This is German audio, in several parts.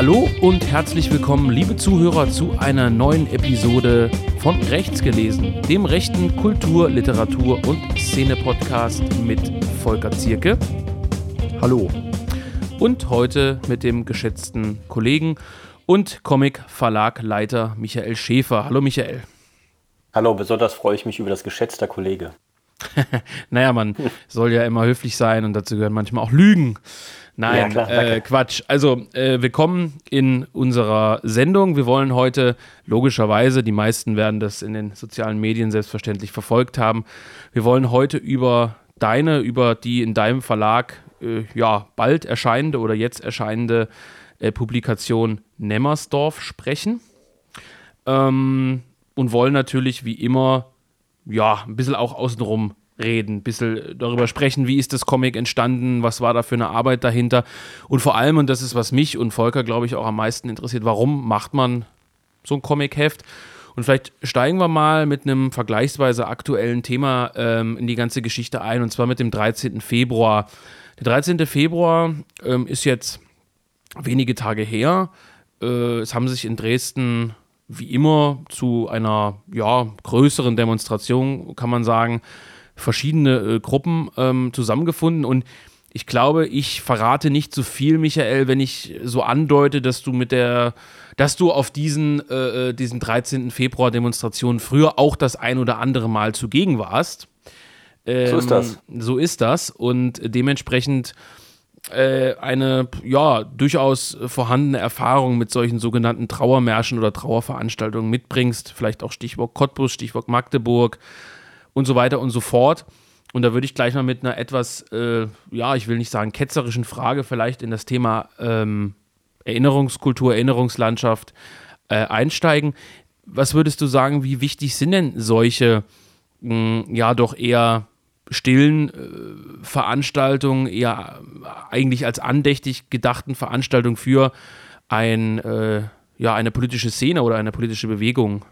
Hallo und herzlich willkommen, liebe Zuhörer, zu einer neuen Episode von Rechts gelesen, dem rechten Kultur-, Literatur- und Szene-Podcast mit Volker Zierke. Hallo. Und heute mit dem geschätzten Kollegen und Comic-Verlagleiter Michael Schäfer. Hallo Michael. Hallo, besonders freue ich mich über das geschätzte Kollege. naja, man soll ja immer höflich sein und dazu gehören manchmal auch Lügen. Nein, ja, klar, äh, Quatsch. Also, äh, willkommen in unserer Sendung. Wir wollen heute logischerweise, die meisten werden das in den sozialen Medien selbstverständlich verfolgt haben, wir wollen heute über deine, über die in deinem Verlag äh, ja bald erscheinende oder jetzt erscheinende äh, Publikation Nemmersdorf sprechen. Ähm, und wollen natürlich wie immer ja ein bisschen auch außenrum reden, ein bisschen darüber sprechen, wie ist das Comic entstanden, was war da für eine Arbeit dahinter und vor allem, und das ist, was mich und Volker, glaube ich, auch am meisten interessiert, warum macht man so ein Comic-Heft? Und vielleicht steigen wir mal mit einem vergleichsweise aktuellen Thema ähm, in die ganze Geschichte ein, und zwar mit dem 13. Februar. Der 13. Februar ähm, ist jetzt wenige Tage her. Äh, es haben sich in Dresden wie immer zu einer ja, größeren Demonstration, kann man sagen, verschiedene äh, Gruppen ähm, zusammengefunden und ich glaube, ich verrate nicht zu so viel, Michael, wenn ich so andeute, dass du mit der, dass du auf diesen, äh, äh diesen 13. Februar Demonstrationen früher auch das ein oder andere Mal zugegen warst. Ähm, so ist das. So ist das. Und dementsprechend äh, eine ja durchaus vorhandene Erfahrung mit solchen sogenannten Trauermärschen oder Trauerveranstaltungen mitbringst. Vielleicht auch Stichwort Cottbus, Stichwort Magdeburg, und so weiter und so fort. Und da würde ich gleich mal mit einer etwas, äh, ja, ich will nicht sagen ketzerischen Frage vielleicht in das Thema ähm, Erinnerungskultur, Erinnerungslandschaft äh, einsteigen. Was würdest du sagen, wie wichtig sind denn solche, mh, hm, ja, doch eher stillen äh, Veranstaltungen, eher eigentlich als andächtig gedachten Veranstaltungen für ein, äh, ja, eine politische Szene oder eine politische Bewegung?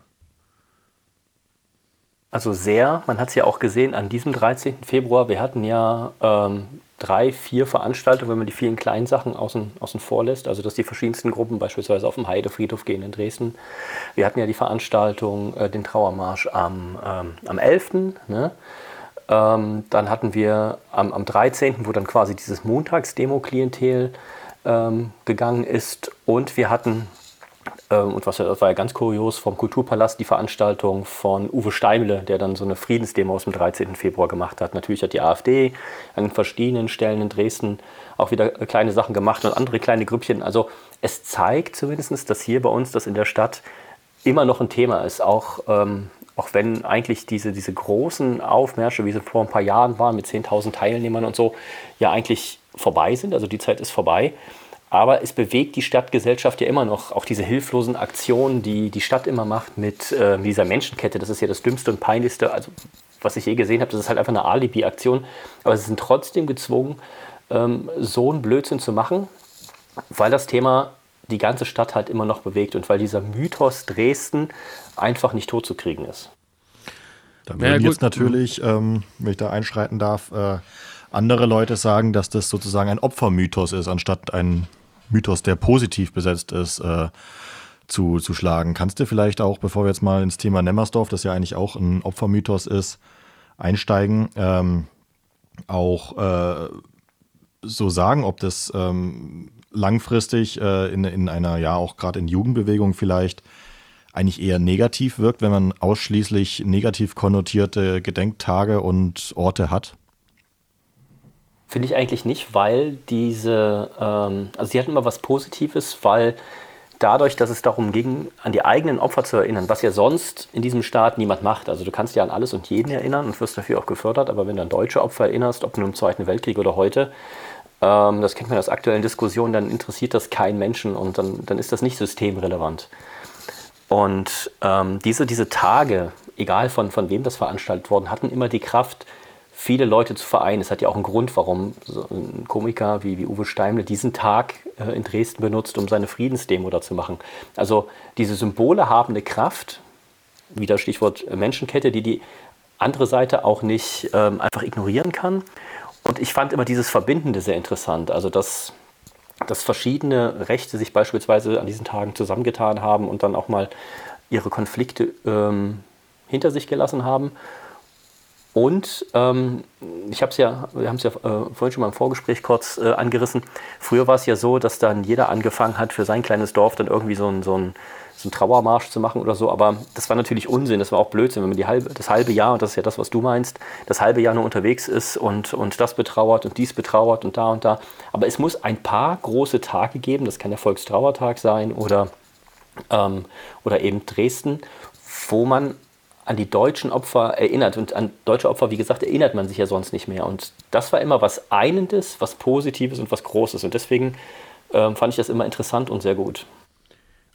Also sehr, man hat es ja auch gesehen an diesem 13. Februar, wir hatten ja ähm, drei, vier Veranstaltungen, wenn man die vielen kleinen Sachen außen, außen vor lässt, also dass die verschiedensten Gruppen beispielsweise auf dem Heidefriedhof gehen in Dresden. Wir hatten ja die Veranstaltung, äh, den Trauermarsch am, ähm, am 11. Ne? Ähm, dann hatten wir am, am 13., wo dann quasi dieses Montagsdemo-Klientel ähm, gegangen ist und wir hatten und was das war ja ganz kurios, vom Kulturpalast die Veranstaltung von Uwe Steimle, der dann so eine Friedensdemo aus dem 13. Februar gemacht hat. Natürlich hat die AfD an verschiedenen Stellen in Dresden auch wieder kleine Sachen gemacht und andere kleine Grüppchen. Also es zeigt zumindest, dass hier bei uns das in der Stadt immer noch ein Thema ist, auch, ähm, auch wenn eigentlich diese, diese großen Aufmärsche, wie sie vor ein paar Jahren waren, mit 10.000 Teilnehmern und so, ja eigentlich vorbei sind. Also die Zeit ist vorbei. Aber es bewegt die Stadtgesellschaft ja immer noch. Auch diese hilflosen Aktionen, die die Stadt immer macht mit äh, dieser Menschenkette, das ist ja das Dümmste und Peinlichste, also was ich je gesehen habe. Das ist halt einfach eine Alibi-Aktion. Aber sie sind trotzdem gezwungen, ähm, so einen Blödsinn zu machen, weil das Thema die ganze Stadt halt immer noch bewegt und weil dieser Mythos Dresden einfach nicht totzukriegen ist. Da würden ja, jetzt natürlich, ähm, wenn ich da einschreiten darf, äh, andere Leute sagen, dass das sozusagen ein Opfermythos ist, anstatt ein Mythos, der positiv besetzt ist, äh, zu, zu schlagen. Kannst du vielleicht auch, bevor wir jetzt mal ins Thema Nemmersdorf, das ja eigentlich auch ein Opfermythos ist, einsteigen, ähm, auch äh, so sagen, ob das ähm, langfristig äh, in, in einer, ja auch gerade in Jugendbewegung vielleicht eigentlich eher negativ wirkt, wenn man ausschließlich negativ konnotierte Gedenktage und Orte hat? Finde ich eigentlich nicht, weil diese, ähm, also sie hatten immer was Positives, weil dadurch, dass es darum ging, an die eigenen Opfer zu erinnern, was ja sonst in diesem Staat niemand macht. Also du kannst ja an alles und jeden erinnern und wirst dafür auch gefördert, aber wenn du an deutsche Opfer erinnerst, ob nun im Zweiten Weltkrieg oder heute, ähm, das kennt man aus aktuellen Diskussionen, dann interessiert das keinen Menschen und dann, dann ist das nicht systemrelevant. Und ähm, diese, diese Tage, egal von, von wem das veranstaltet worden, hatten immer die Kraft, viele Leute zu vereinen. Es hat ja auch einen Grund, warum so ein Komiker wie, wie Uwe Steimle diesen Tag äh, in Dresden benutzt, um seine Friedensdemo da zu machen. Also diese Symbole haben eine Kraft, wieder Stichwort Menschenkette, die die andere Seite auch nicht ähm, einfach ignorieren kann. Und ich fand immer dieses Verbindende sehr interessant. Also dass dass verschiedene Rechte sich beispielsweise an diesen Tagen zusammengetan haben und dann auch mal ihre Konflikte ähm, hinter sich gelassen haben. Und ähm, ich habe es ja, wir haben es ja äh, vorhin schon mal im Vorgespräch kurz äh, angerissen. Früher war es ja so, dass dann jeder angefangen hat, für sein kleines Dorf dann irgendwie so ein, so ein so einen Trauermarsch zu machen oder so, aber das war natürlich Unsinn, das war auch Blödsinn, wenn man die halbe, das halbe Jahr, und das ist ja das, was du meinst, das halbe Jahr nur unterwegs ist und, und das betrauert und dies betrauert und da und da. Aber es muss ein paar große Tage geben, das kann der Volkstrauertag sein oder, ähm, oder eben Dresden, wo man an die deutschen Opfer erinnert. Und an deutsche Opfer, wie gesagt, erinnert man sich ja sonst nicht mehr. Und das war immer was Einendes, was Positives und was Großes. Und deswegen ähm, fand ich das immer interessant und sehr gut.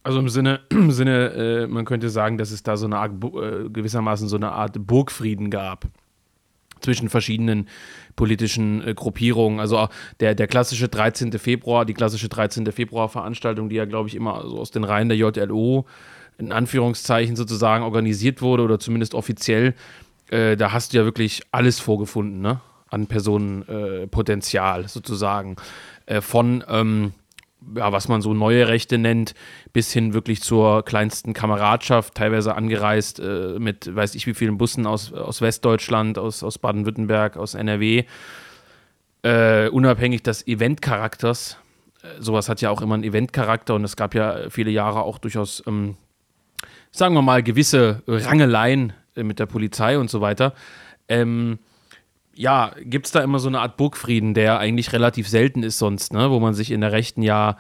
Also im Sinne, im Sinne äh, man könnte sagen, dass es da so eine Art, äh, gewissermaßen so eine Art Burgfrieden gab zwischen verschiedenen politischen äh, Gruppierungen. Also der, der klassische 13. Februar, die klassische 13. Februar-Veranstaltung, die ja, glaube ich, immer so aus den Reihen der JLO in Anführungszeichen sozusagen organisiert wurde oder zumindest offiziell, äh, da hast du ja wirklich alles vorgefunden, ne? An Personenpotenzial sozusagen. Äh, von ähm, ja, was man so neue Rechte nennt, bis hin wirklich zur kleinsten Kameradschaft, teilweise angereist äh, mit weiß ich wie vielen Bussen aus, aus Westdeutschland, aus, aus Baden-Württemberg, aus NRW. Äh, unabhängig des Eventcharakters. Äh, sowas hat ja auch immer einen Eventcharakter und es gab ja viele Jahre auch durchaus, ähm, sagen wir mal, gewisse Rangeleien äh, mit der Polizei und so weiter. Ähm, ja, gibt es da immer so eine Art Burgfrieden, der eigentlich relativ selten ist sonst, ne? wo man sich in der Rechten ja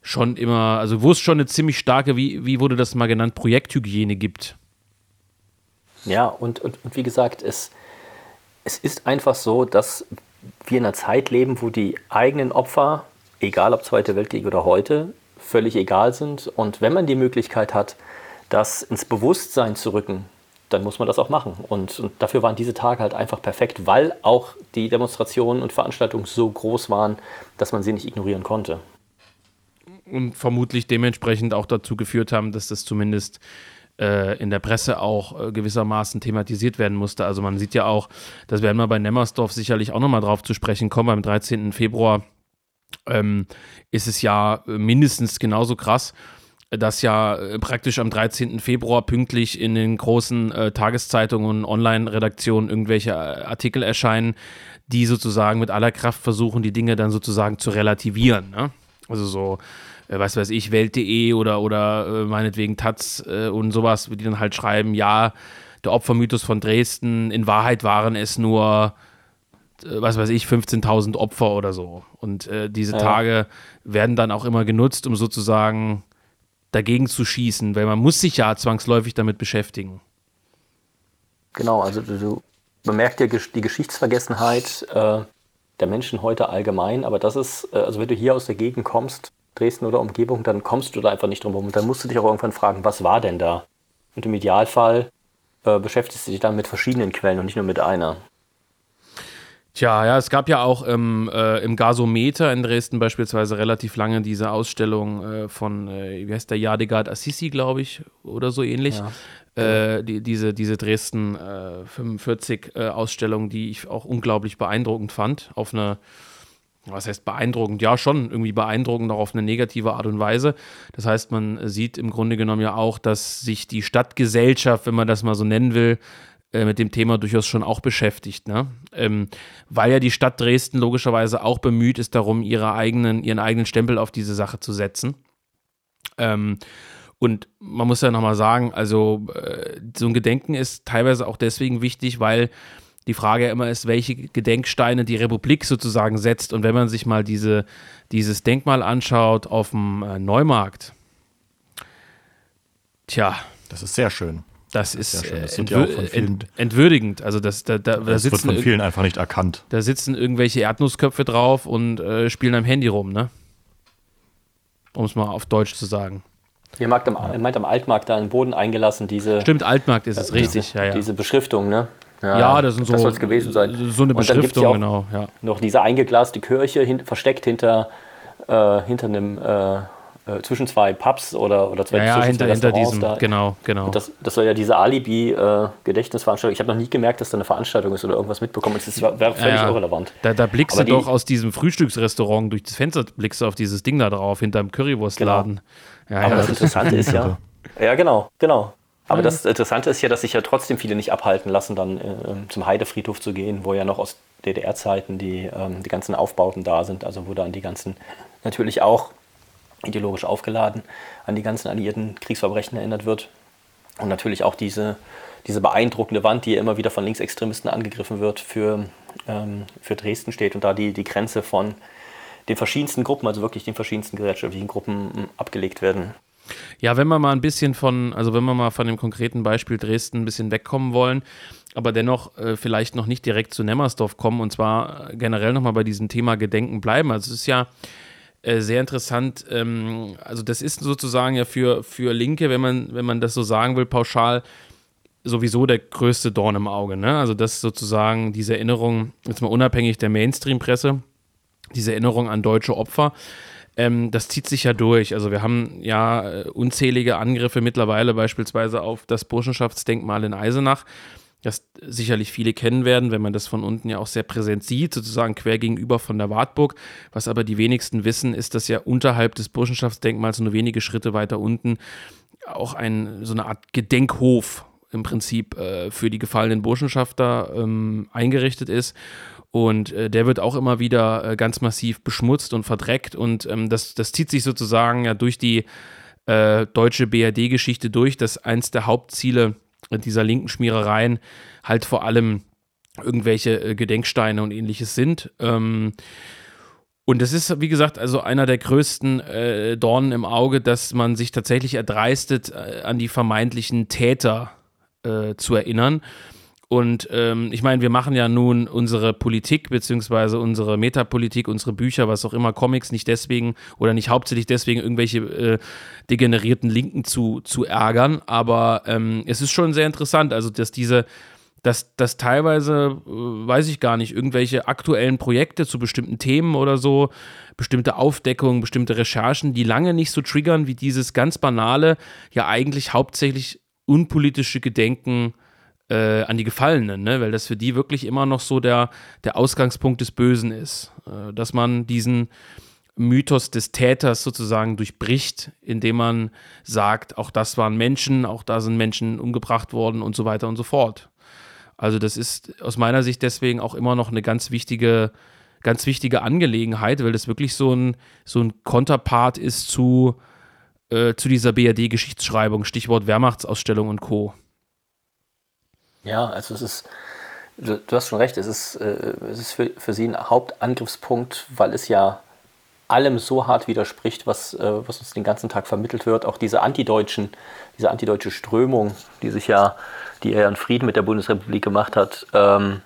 schon immer, also wo es schon eine ziemlich starke, wie, wie wurde das mal genannt, Projekthygiene gibt. Ja, und, und, und wie gesagt, es, es ist einfach so, dass wir in einer Zeit leben, wo die eigenen Opfer, egal ob Zweite Weltkrieg oder heute, völlig egal sind. Und wenn man die Möglichkeit hat, das ins Bewusstsein zu rücken, dann muss man das auch machen. Und, und, dafür waren diese Tage halt einfach perfekt, weil auch die Demonstrationen und Veranstaltungen so groß waren, dass man sie nicht ignorieren konnte. Und vermutlich dementsprechend auch dazu geführt haben, dass das zumindest äh, in der Presse auch äh, gewissermaßen thematisiert werden musste. Also man sieht ja auch, das werden wir bei Nemmersdorf sicherlich auch nochmal drauf zu sprechen kommen, am 13. Februar ähm, ist es ja mindestens genauso krass dass ja äh, praktisch am 13. Februar pünktlich in den großen äh, Tageszeitungen und Online-Redaktionen irgendwelche äh, Artikel erscheinen, die sozusagen mit aller Kraft versuchen, die Dinge dann sozusagen zu relativieren. Ne? Also so, äh, was weiß ich, Welt.de oder, oder äh, meinetwegen Taz äh, und sowas, die dann halt schreiben, ja, der Opfermythos von Dresden, in Wahrheit waren es nur was weiß ich, 15.000 Opfer oder so. Und äh, diese ja. Tage werden dann auch immer genutzt, um sozusagen dagegen zu schießen, weil man muss sich ja zwangsläufig damit beschäftigen. Genau, also du, bemerkst ja die Geschichtsvergessenheit äh, der Menschen heute allgemein, aber das ist, äh, also wenn du hier aus der Gegend kommst, Dresden oder Umgebung, dann kommst du da einfach nicht drum herum. Und dann musst du dich auch irgendwann fragen, was war denn da? Und im Idealfall äh, beschäftigst du dich dann mit verschiedenen Quellen und nicht nur mit einer. Tja, ja, es gab ja auch im, äh, im Gasometer in Dresden beispielsweise relativ lange diese Ausstellung äh, von, äh, wie heißt der, Jadegard Assisi, glaube ich, oder so ähnlich. Ja. Äh, die, diese, diese Dresden 45 äh, äh, Ausstellung, die ich auch unglaublich beeindruckend fand, auf eine, was heißt beeindruckend? Ja, schon irgendwie beeindruckend, auch auf eine negative Art und Weise. Das heißt, man sieht im Grunde genommen ja auch, dass sich die Stadtgesellschaft, wenn man das mal so nennen will, äh, mit dem Thema durchaus schon auch beschäftigt, ne? Ähm, weil ja die Stadt Dresden logischerweise auch bemüht ist darum, ihre eigenen, ihren eigenen Stempel auf diese Sache zu setzen. Ähm, und man muss ja nochmal sagen, also äh, so ein Gedenken ist teilweise auch deswegen wichtig, weil die Frage ja immer ist, welche Gedenksteine die Republik sozusagen setzt. Und wenn man sich mal diese, dieses Denkmal anschaut auf dem äh, Neumarkt, tja. Das ist sehr schön. Das ist, das, das entwür ja ent entwürdigend. Also das, da, da, das da wird von vielen einfach nicht erkannt. Da sitzen irgendwelche Erdnussköpfe drauf und äh, spielen am Handy rum, ne? Um es mal auf Deutsch zu sagen. Ihr meint am, ja. meint am Altmarkt da in den Boden eingelassen, diese. Stimmt, Altmarkt ist es, äh, richtig. Diese, ja, diese Beschriftung, ne? Ja, ja, das sind so. Das soll es gewesen sein. So eine Beschriftung, genau. Ja. Noch diese eingeglaste Kirche hin, versteckt hinter, äh, hinter einem äh, äh, zwischen zwei Pubs oder, oder zwei, ja, ja, hinter, hinter diesem, da. genau, genau. Das, das soll ja diese Alibi-Gedächtnisveranstaltung. Äh, ich habe noch nie gemerkt, dass da eine Veranstaltung ist oder irgendwas mitbekommen. Das wäre völlig ja, irrelevant. Da, da blickst Aber du doch aus diesem Frühstücksrestaurant durch das Fenster, blickst du auf dieses Ding da drauf, hinterm Currywurstladen. Genau. Ja, Aber das, das Interessante ist ja, ja, genau, genau. Aber das Interessante ist ja, dass sich ja trotzdem viele nicht abhalten lassen, dann äh, zum Heidefriedhof zu gehen, wo ja noch aus DDR-Zeiten die, ähm, die ganzen Aufbauten da sind, also wo dann die ganzen, natürlich auch ideologisch aufgeladen, an die ganzen alliierten Kriegsverbrechen erinnert wird. Und natürlich auch diese, diese beeindruckende Wand, die immer wieder von Linksextremisten angegriffen wird, für, ähm, für Dresden steht und da die, die Grenze von den verschiedensten Gruppen, also wirklich den verschiedensten gesellschaftlichen Gruppen abgelegt werden. Ja, wenn wir mal ein bisschen von, also wenn wir mal von dem konkreten Beispiel Dresden ein bisschen wegkommen wollen, aber dennoch äh, vielleicht noch nicht direkt zu Nemmersdorf kommen und zwar generell nochmal bei diesem Thema Gedenken bleiben. Also es ist ja äh, sehr interessant, ähm, also das ist sozusagen ja für, für Linke, wenn man, wenn man das so sagen will, pauschal, sowieso der größte Dorn im Auge. Ne? Also das sozusagen diese Erinnerung, jetzt mal unabhängig der Mainstream-Presse, diese Erinnerung an deutsche Opfer, ähm, das zieht sich ja durch. Also wir haben ja äh, unzählige Angriffe mittlerweile beispielsweise auf das Burschenschaftsdenkmal in Eisenach, das sicherlich viele kennen werden, wenn man das von unten ja auch sehr präsent sieht, sozusagen quer gegenüber von der Wartburg. Was aber die wenigsten wissen, ist, dass ja unterhalb des Burschenschaftsdenkmals nur wenige Schritte weiter unten auch ein, so eine Art Gedenkhof im Prinzip äh, für die gefallenen Burschenschafter ähm, eingerichtet ist. Und äh, der wird auch immer wieder äh, ganz massiv beschmutzt und verdreckt. Und ähm, das, das zieht sich sozusagen ja durch die äh, deutsche BRD-Geschichte durch, dass eins der Hauptziele dieser linken Schmierereien halt vor allem irgendwelche äh, Gedenksteine und ähnliches sind. Ähm, und das ist, wie gesagt, also einer der größten äh, Dornen im Auge, dass man sich tatsächlich erdreistet, äh, an die vermeintlichen Täter zu erinnern. Und ähm, ich meine, wir machen ja nun unsere Politik beziehungsweise unsere Metapolitik, unsere Bücher, was auch immer, Comics nicht deswegen oder nicht hauptsächlich deswegen irgendwelche äh, degenerierten Linken zu, zu ärgern. Aber ähm, es ist schon sehr interessant, also dass diese, dass, dass teilweise, äh, weiß ich gar nicht, irgendwelche aktuellen Projekte zu bestimmten Themen oder so, bestimmte Aufdeckungen, bestimmte Recherchen, die lange nicht so triggern wie dieses ganz banale, ja eigentlich hauptsächlich unpolitische Gedenken äh, an die Gefallenen, ne? weil das für die wirklich immer noch so der, der Ausgangspunkt des Bösen ist. Äh, dass man diesen Mythos des Täters sozusagen durchbricht, indem man sagt, auch das waren Menschen, auch da sind Menschen umgebracht worden und so weiter und so fort. Also das ist aus meiner Sicht deswegen auch immer noch eine ganz wichtige, ganz wichtige Angelegenheit, weil das wirklich so ein, so ein Konterpart ist zu, äh, zu dieser BRD-Geschichtsschreibung, Stichwort Wehrmachtsausstellung und Co. Ja, also es ist, du, du hast schon recht, es ist, äh, es ist für, für sie ein Hauptangriffspunkt, weil es ja allem so hart widerspricht, was, äh, was uns den ganzen Tag vermittelt wird. Auch diese antideutschen, diese antideutsche Strömung, die sich ja, die ja in Frieden mit der Bundesrepublik gemacht hat, ähm,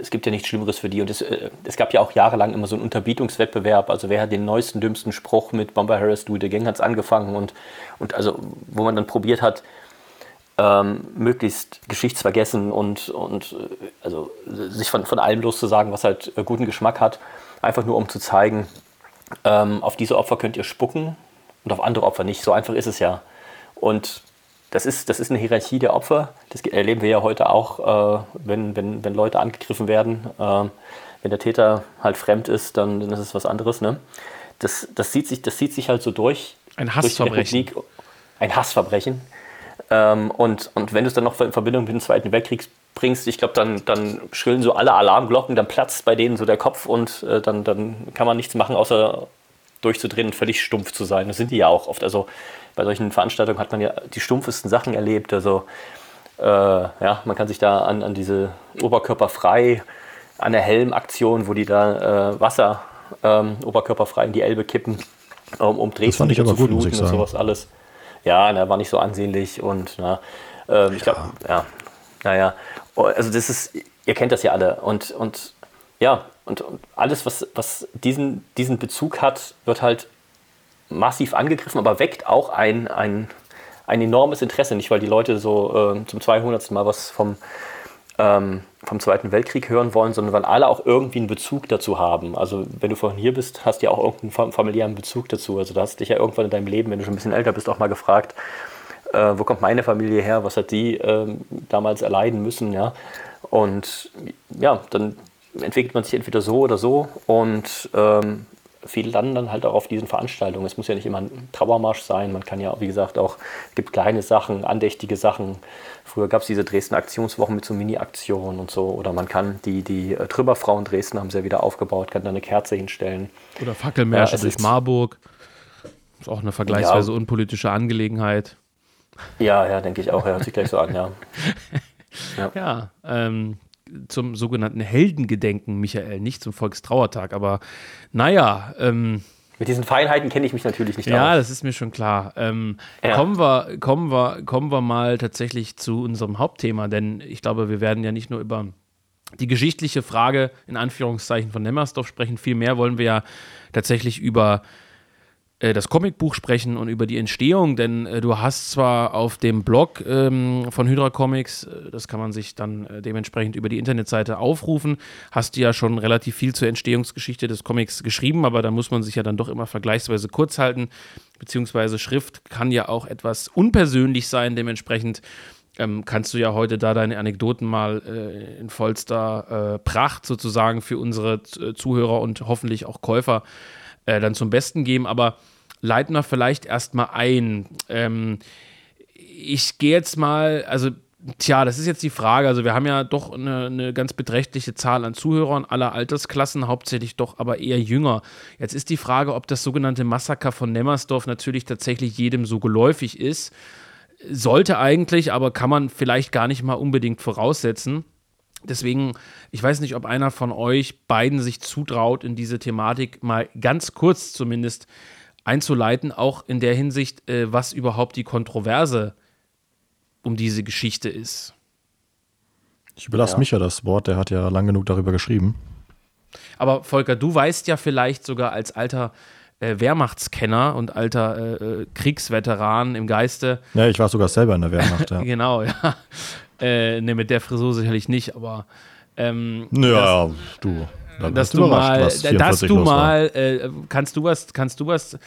es gibt ja nichts Schlimmeres für die. Und es, äh, es gab ja auch jahrelang immer so einen Unterbietungswettbewerb. Also wer hat den neuesten, dümmsten Spruch mit Bomber Harris, du, der Gang hat es angefangen. Und, und also, wo man dann probiert hat, ähm, möglichst geschichtsvergessen und, und äh, also sich von, von allem loszusagen, was halt äh, guten Geschmack hat, einfach nur um zu zeigen, ähm, auf diese Opfer könnt ihr spucken und auf andere Opfer nicht. So einfach ist es ja. Und das ist, das ist eine Hierarchie der Opfer. Das erleben wir ja heute auch, äh, wenn, wenn, wenn Leute angegriffen werden. Äh, wenn der Täter halt fremd ist, dann, dann ist es was anderes. Ne? Das, das, zieht sich, das zieht sich halt so durch. Ein Hassverbrechen. Durch ein Hassverbrechen. Ähm, und, und wenn du es dann noch in Verbindung mit dem Zweiten Weltkrieg bringst, ich glaube, dann, dann schrillen so alle Alarmglocken, dann platzt bei denen so der Kopf und äh, dann, dann kann man nichts machen, außer durchzudrehen und völlig stumpf zu sein. Das sind die ja auch oft. Also bei solchen Veranstaltungen hat man ja die stumpfesten Sachen erlebt. Also äh, ja, man kann sich da an, an diese Oberkörperfrei, an der Helm-Aktion, wo die da äh, Wasser ähm, oberkörperfrei in die Elbe kippen, um, um Dresden zu fluten und sowas alles. Ja, er war nicht so ansehnlich und na, äh, ich glaube, ja, naja, oh, also das ist, ihr kennt das ja alle und, und ja, und, und alles, was, was diesen, diesen Bezug hat, wird halt massiv angegriffen, aber weckt auch ein, ein, ein enormes Interesse, nicht weil die Leute so äh, zum 200. Mal was vom, ähm, vom Zweiten Weltkrieg hören wollen, sondern weil alle auch irgendwie einen Bezug dazu haben. Also wenn du vorhin hier bist, hast du ja auch irgendeinen familiären Bezug dazu. Also du hast dich ja irgendwann in deinem Leben, wenn du schon ein bisschen älter bist, auch mal gefragt, äh, wo kommt meine Familie her, was hat die äh, damals erleiden müssen, ja. Und ja, dann entwickelt man sich entweder so oder so und ähm, viele landen dann halt auch auf diesen Veranstaltungen. Es muss ja nicht immer ein Trauermarsch sein, man kann ja, wie gesagt, auch, es gibt kleine Sachen, andächtige Sachen. Früher gab es diese Dresden Aktionswochen mit so Mini-Aktionen und so. Oder man kann die, die äh, Trümmerfrauen Dresden haben sie ja wieder aufgebaut, kann da eine Kerze hinstellen. Oder Fackelmärsche ja, durch Marburg. Ist auch eine vergleichsweise ja. unpolitische Angelegenheit. Ja, ja, denke ich auch. Hört sich gleich so an, ja. Ja, ja ähm, zum sogenannten Heldengedenken, Michael, nicht zum Volkstrauertag, aber naja. Ähm, mit diesen Feinheiten kenne ich mich natürlich nicht Ja, aus. das ist mir schon klar. Ähm, ja. kommen, wir, kommen, wir, kommen wir mal tatsächlich zu unserem Hauptthema, denn ich glaube, wir werden ja nicht nur über die geschichtliche Frage in Anführungszeichen von Nemmersdorf sprechen, vielmehr wollen wir ja tatsächlich über das Comicbuch sprechen und über die Entstehung, denn äh, du hast zwar auf dem Blog ähm, von Hydra Comics, äh, das kann man sich dann äh, dementsprechend über die Internetseite aufrufen, hast du ja schon relativ viel zur Entstehungsgeschichte des Comics geschrieben, aber da muss man sich ja dann doch immer vergleichsweise kurz halten, beziehungsweise Schrift kann ja auch etwas unpersönlich sein, dementsprechend ähm, kannst du ja heute da deine Anekdoten mal äh, in vollster äh, Pracht sozusagen für unsere Zuhörer und hoffentlich auch Käufer dann zum Besten geben, aber leiten wir vielleicht erstmal ein. Ähm, ich gehe jetzt mal, also Tja, das ist jetzt die Frage. Also, wir haben ja doch eine, eine, ganz beträchtliche Zahl an Zuhörern aller Altersklassen, hauptsächlich doch aber eher jünger. Jetzt ist die Frage, ob das sogenannte Massaker von Nemmersdorf natürlich tatsächlich jedem so geläufig ist. Sollte eigentlich, aber kann man vielleicht gar nicht mal unbedingt voraussetzen. Deswegen, ich weiß nicht, ob einer von euch beiden sich zutraut, in diese Thematik mal ganz kurz zumindest einzuleiten, auch in der Hinsicht, äh, was überhaupt die Kontroverse um diese Geschichte ist. Ich überlasse ja. Micha das Wort, der hat ja lang genug darüber geschrieben. Aber Volker, du weißt ja vielleicht sogar als alter äh, Wehrmachtskenner und alter äh, äh Kriegsveteran im Geiste. Ja, ich war sogar selber in der Wehrmacht, ja. genau, ja. Äh, ne, mit der Frisur sicherlich nicht, aber. Ähm, ja, das, du dass du mal, dass du mal, äh, kannst du was, kannst du was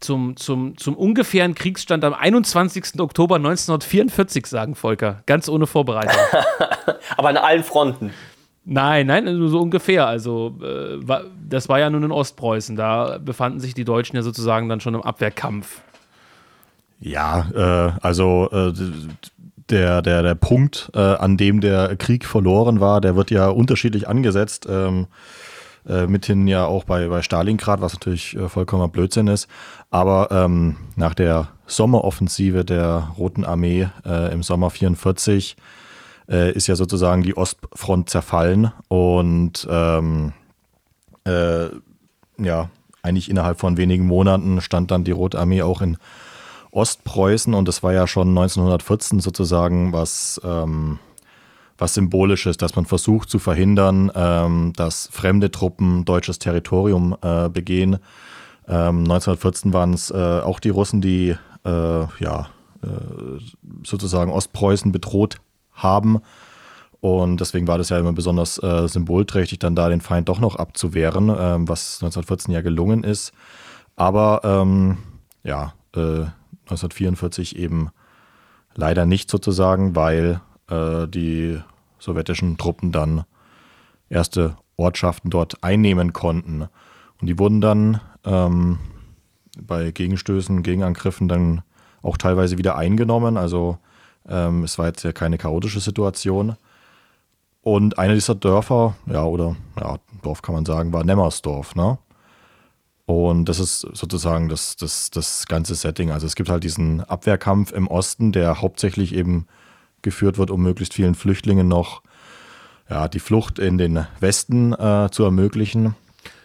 zum, zum, zum ungefähren Kriegsstand am 21. Oktober 1944 sagen, Volker? Ganz ohne Vorbereitung. Aber an allen Fronten. Nein, nein, nur so ungefähr. Also, äh, das war ja nun in Ostpreußen. Da befanden sich die Deutschen ja sozusagen dann schon im Abwehrkampf. Ja, äh, also äh, der, der, der Punkt, äh, an dem der Krieg verloren war, der wird ja unterschiedlich angesetzt. Ähm, äh, mithin ja auch bei, bei Stalingrad, was natürlich äh, vollkommener Blödsinn ist. Aber ähm, nach der Sommeroffensive der Roten Armee äh, im Sommer 44 äh, ist ja sozusagen die Ostfront zerfallen und ähm, äh, ja, eigentlich innerhalb von wenigen Monaten stand dann die Rote Armee auch in Ostpreußen und das war ja schon 1914 sozusagen was, ähm, was Symbolisches, dass man versucht zu verhindern, ähm, dass fremde Truppen deutsches Territorium äh, begehen. Ähm, 1914 waren es äh, auch die Russen, die äh, ja, äh, sozusagen Ostpreußen bedroht haben. Und deswegen war das ja immer besonders äh, symbolträchtig, dann da den Feind doch noch abzuwehren, ähm, was 1914 ja gelungen ist. Aber ähm, ja, äh, 1944 eben leider nicht sozusagen, weil äh, die sowjetischen Truppen dann erste Ortschaften dort einnehmen konnten. Und die wurden dann ähm, bei Gegenstößen, Gegenangriffen dann auch teilweise wieder eingenommen. Also ähm, es war jetzt ja keine chaotische Situation. Und einer dieser Dörfer, ja, oder ja, Dorf kann man sagen, war Nemmersdorf, ne? Und das ist sozusagen das, das, das ganze Setting. Also es gibt halt diesen Abwehrkampf im Osten, der hauptsächlich eben geführt wird, um möglichst vielen Flüchtlingen noch ja, die Flucht in den Westen äh, zu ermöglichen.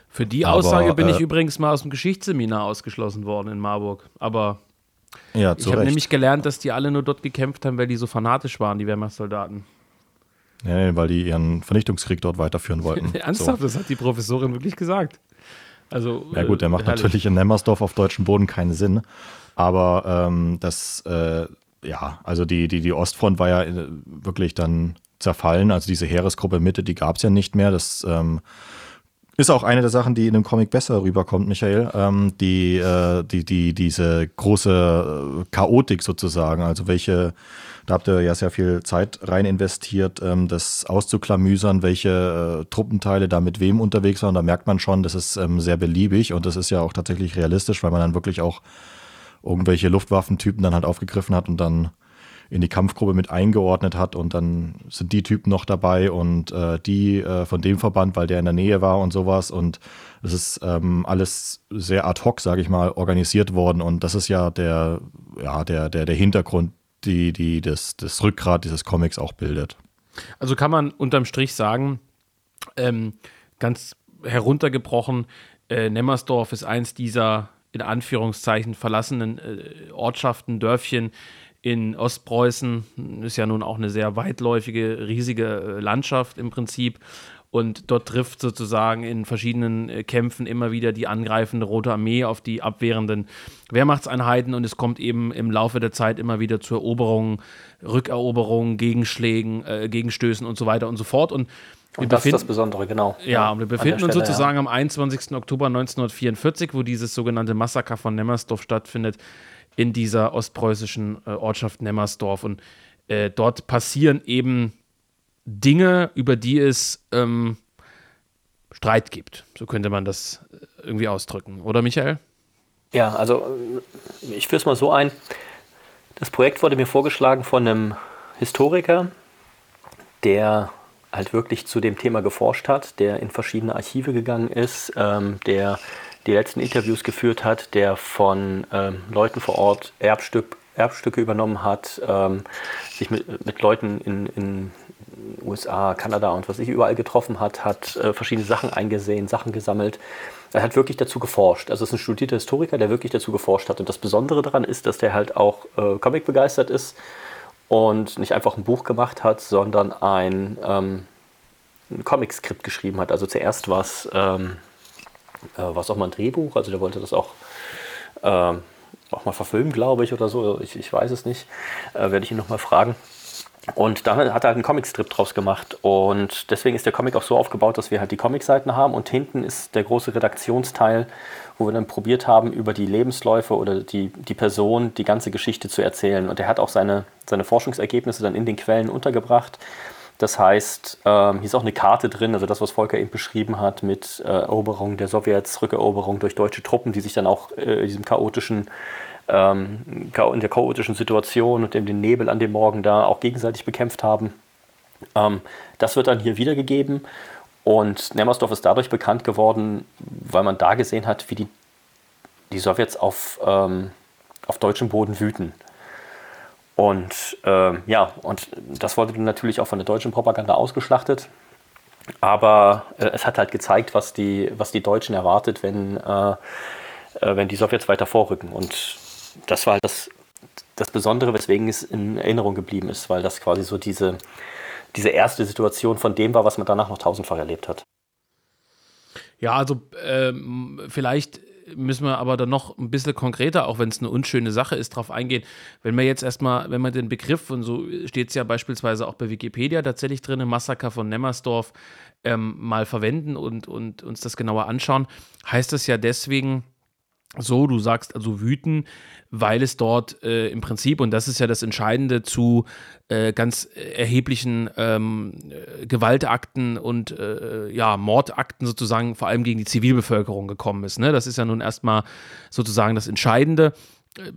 Für die Aussage Aber, bin ich äh, übrigens mal aus dem Geschichtsseminar ausgeschlossen worden in Marburg. Aber ja, ich habe nämlich gelernt, dass die alle nur dort gekämpft haben, weil die so fanatisch waren, die Wehrmachtssoldaten. Ja, weil die ihren Vernichtungskrieg dort weiterführen wollten. Ernsthaft, so. das hat die Professorin wirklich gesagt. Also, ja gut, der macht herrlich. natürlich in Nemmersdorf auf deutschem Boden keinen Sinn. Aber ähm, das, äh, ja, also die, die, die Ostfront war ja äh, wirklich dann zerfallen. Also diese Heeresgruppe Mitte, die gab es ja nicht mehr. Das ähm, ist auch eine der Sachen, die in dem Comic besser rüberkommt, Michael. Ähm, die, äh, die, die, diese große äh, Chaotik sozusagen, also welche, da habt ihr ja sehr viel Zeit rein investiert, ähm, das auszuklamüsern, welche äh, Truppenteile da mit wem unterwegs waren. Da merkt man schon, das ist ähm, sehr beliebig und das ist ja auch tatsächlich realistisch, weil man dann wirklich auch irgendwelche Luftwaffentypen dann halt aufgegriffen hat und dann in die Kampfgruppe mit eingeordnet hat und dann sind die Typen noch dabei und äh, die äh, von dem Verband, weil der in der Nähe war und sowas und es ist ähm, alles sehr ad hoc, sage ich mal, organisiert worden und das ist ja der, ja, der, der, der Hintergrund, die, die das, das Rückgrat dieses Comics auch bildet. Also kann man unterm Strich sagen, ähm, ganz heruntergebrochen, äh, Nemmersdorf ist eins dieser in Anführungszeichen verlassenen äh, Ortschaften, Dörfchen, in Ostpreußen ist ja nun auch eine sehr weitläufige, riesige äh, Landschaft im Prinzip. Und dort trifft sozusagen in verschiedenen äh, Kämpfen immer wieder die angreifende Rote Armee auf die abwehrenden Wehrmachtseinheiten. Und es kommt eben im Laufe der Zeit immer wieder zu Eroberungen, Rückeroberungen, Gegenschlägen, äh, Gegenstößen und so weiter und so fort. Und und das ist das Besondere, genau. Ja, und wir befinden uns sozusagen ja. am 21. Oktober 1944, wo dieses sogenannte Massaker von Nemmersdorf stattfindet in dieser ostpreußischen äh, Ortschaft Nemmersdorf. Und äh, dort passieren eben Dinge, über die es ähm, Streit gibt. So könnte man das äh, irgendwie ausdrücken. Oder Michael? Ja, also äh, ich führe es mal so ein. Das Projekt wurde mir vorgeschlagen von einem Historiker, der halt wirklich zu dem Thema geforscht hat, der in verschiedene Archive gegangen ist, ähm, der die letzten Interviews geführt hat, der von ähm, Leuten vor Ort Erbstück, Erbstücke übernommen hat, ähm, sich mit, mit Leuten in, in USA, Kanada und was sich überall getroffen hat, hat äh, verschiedene Sachen eingesehen, Sachen gesammelt. Er hat wirklich dazu geforscht. Also es ist ein studierter Historiker, der wirklich dazu geforscht hat. Und das Besondere daran ist, dass der halt auch äh, Comic begeistert ist und nicht einfach ein Buch gemacht hat, sondern ein, ähm, ein Comic-Skript geschrieben hat. Also zuerst was ähm, äh, war es auch mal ein Drehbuch, also der wollte das auch, äh, auch mal verfilmen, glaube ich, oder so. Ich, ich weiß es nicht. Äh, Werde ich ihn nochmal fragen. Und dann hat er halt einen Comicstrip draus gemacht. Und deswegen ist der Comic auch so aufgebaut, dass wir halt die Comicseiten haben und hinten ist der große Redaktionsteil, wo wir dann probiert haben, über die Lebensläufe oder die, die Person die ganze Geschichte zu erzählen. Und er hat auch seine, seine Forschungsergebnisse dann in den Quellen untergebracht. Das heißt, ähm, hier ist auch eine Karte drin, also das, was Volker eben beschrieben hat, mit äh, Eroberung der Sowjets, Rückeroberung durch deutsche Truppen, die sich dann auch äh, in diesem chaotischen, ähm, in der chaotischen Situation und in den Nebel an dem Morgen da auch gegenseitig bekämpft haben. Ähm, das wird dann hier wiedergegeben. Und Nemmersdorf ist dadurch bekannt geworden, weil man da gesehen hat, wie die, die Sowjets auf, ähm, auf deutschem Boden wüten. Und äh, ja, und das wurde natürlich auch von der deutschen Propaganda ausgeschlachtet. Aber äh, es hat halt gezeigt, was die, was die Deutschen erwartet, wenn, äh, äh wenn die Sowjets weiter vorrücken. Und das war halt das, das Besondere, weswegen es in Erinnerung geblieben ist, weil das quasi so diese, diese erste Situation von dem war, was man danach noch tausendfach erlebt hat. Ja, also ähm, vielleicht müssen wir aber dann noch ein bisschen konkreter, auch wenn es eine unschöne Sache ist, darauf eingehen. Wenn wir jetzt erstmal, wenn man den Begriff, und so steht es ja beispielsweise auch bei Wikipedia tatsächlich drin, Massaker von Nemmersdorf, ähm, mal verwenden und, und uns das genauer anschauen, heißt das ja deswegen, so, du sagst also wüten, weil es dort äh, im Prinzip, und das ist ja das Entscheidende, zu äh, ganz erheblichen ähm, Gewaltakten und äh, ja, Mordakten sozusagen vor allem gegen die Zivilbevölkerung gekommen ist. Ne? Das ist ja nun erstmal sozusagen das Entscheidende.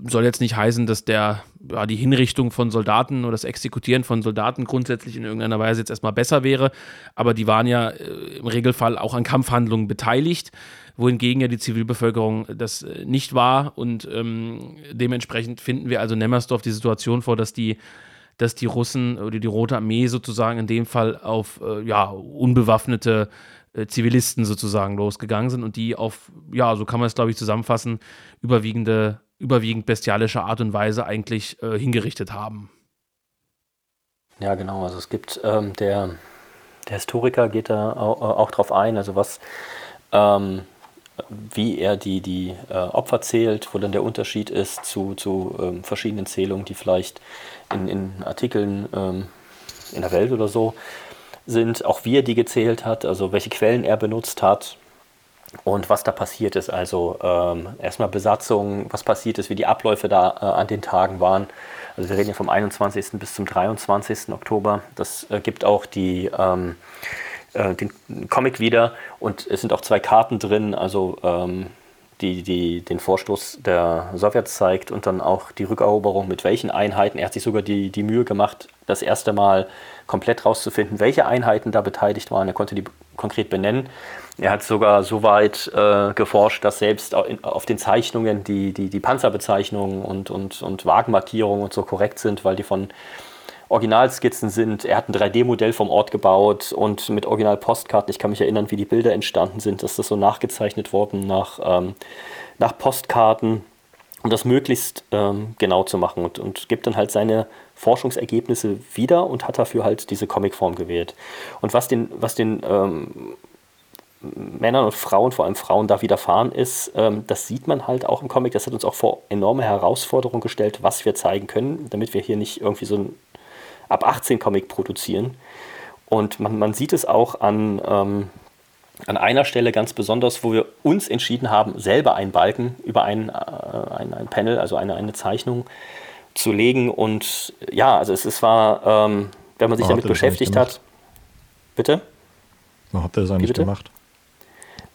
Soll jetzt nicht heißen, dass der, ja, die Hinrichtung von Soldaten oder das Exekutieren von Soldaten grundsätzlich in irgendeiner Weise jetzt erstmal besser wäre, aber die waren ja äh, im Regelfall auch an Kampfhandlungen beteiligt wohingegen ja die Zivilbevölkerung das äh, nicht war. Und ähm, dementsprechend finden wir also Nemmersdorf die Situation vor, dass die, dass die Russen oder die Rote Armee sozusagen in dem Fall auf äh, ja, unbewaffnete äh, Zivilisten sozusagen losgegangen sind und die auf, ja, so kann man es glaube ich zusammenfassen, überwiegende, überwiegend bestialische Art und Weise eigentlich äh, hingerichtet haben. Ja, genau. Also es gibt ähm, der, der Historiker geht da auch, auch drauf ein, also was ähm, wie er die, die äh, Opfer zählt, wo dann der Unterschied ist zu, zu ähm, verschiedenen Zählungen, die vielleicht in, in Artikeln ähm, in der Welt oder so sind, auch wie er die gezählt hat, also welche Quellen er benutzt hat und was da passiert ist. Also ähm, erstmal Besatzung, was passiert ist, wie die Abläufe da äh, an den Tagen waren. Also wir reden ja vom 21. bis zum 23. Oktober. Das äh, gibt auch die, ähm, äh, den Comic wieder und es sind auch zwei Karten drin, also ähm, die, die den Vorstoß der Sowjets zeigt und dann auch die Rückeroberung mit welchen Einheiten. Er hat sich sogar die, die Mühe gemacht, das erste Mal komplett rauszufinden, welche Einheiten da beteiligt waren. Er konnte die konkret benennen. Er hat sogar so weit äh, geforscht, dass selbst auf den Zeichnungen die, die, die Panzerbezeichnungen und, und, und Wagenmarkierungen und so korrekt sind, weil die von Originalskizzen sind. Er hat ein 3D-Modell vom Ort gebaut und mit Original-Postkarten. Ich kann mich erinnern, wie die Bilder entstanden sind, dass das so nachgezeichnet worden nach, ähm, nach Postkarten, um das möglichst ähm, genau zu machen und, und gibt dann halt seine Forschungsergebnisse wieder und hat dafür halt diese Comicform gewählt. Und was den, was den ähm, Männern und Frauen, vor allem Frauen, da widerfahren ist, ähm, das sieht man halt auch im Comic. Das hat uns auch vor enorme Herausforderungen gestellt, was wir zeigen können, damit wir hier nicht irgendwie so ein ab 18 Comic produzieren. Und man, man sieht es auch an, ähm, an einer Stelle ganz besonders, wo wir uns entschieden haben, selber einen Balken über ein, äh, ein, ein Panel, also eine, eine Zeichnung zu legen. Und ja, also es, es war, ähm, wenn man sich Warum damit beschäftigt hat. Bitte? Warum habt ihr das eigentlich gemacht?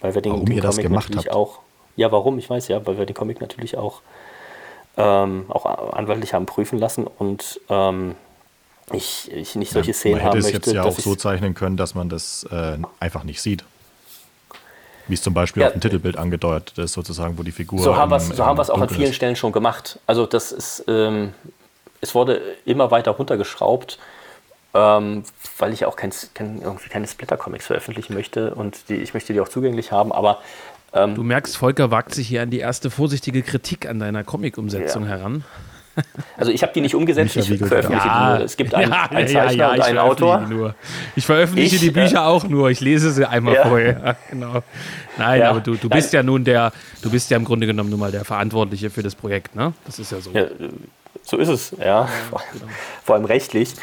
Weil wir den, warum den Comic natürlich habt? auch. Ja, warum? Ich weiß ja, weil wir den Comic natürlich auch, ähm, auch anwaltlich haben prüfen lassen und ähm, ich, ich nicht solche ja, Szenen haben möchte. Man hätte es jetzt ja auch so zeichnen können, dass man das äh, einfach nicht sieht. Wie es zum Beispiel ja, auf dem Titelbild angedeutet ist, sozusagen, wo die Figur. So haben wir es so auch an vielen ist. Stellen schon gemacht. Also das ist, ähm, es wurde immer weiter runtergeschraubt, ähm, weil ich auch kein, kein, irgendwie keine Splitter-Comics veröffentlichen möchte und die, ich möchte die auch zugänglich haben. Aber ähm, du merkst, Volker wagt sich hier an die erste vorsichtige Kritik an deiner Comic-Umsetzung ja. heran. Also ich habe die nicht umgesetzt, ich veröffentliche ja. die. Es gibt einen, ja, einen Zeichner ja, und einen Autor. Ich veröffentliche ich, die Bücher äh, auch nur, ich lese sie einmal vorher. Genau. Nein, aber du, du bist ja nun der, du bist ja im Grunde genommen nun mal der Verantwortliche für das Projekt, ne? Das ist ja so. so ist es, ja. Vor allem rechtlich.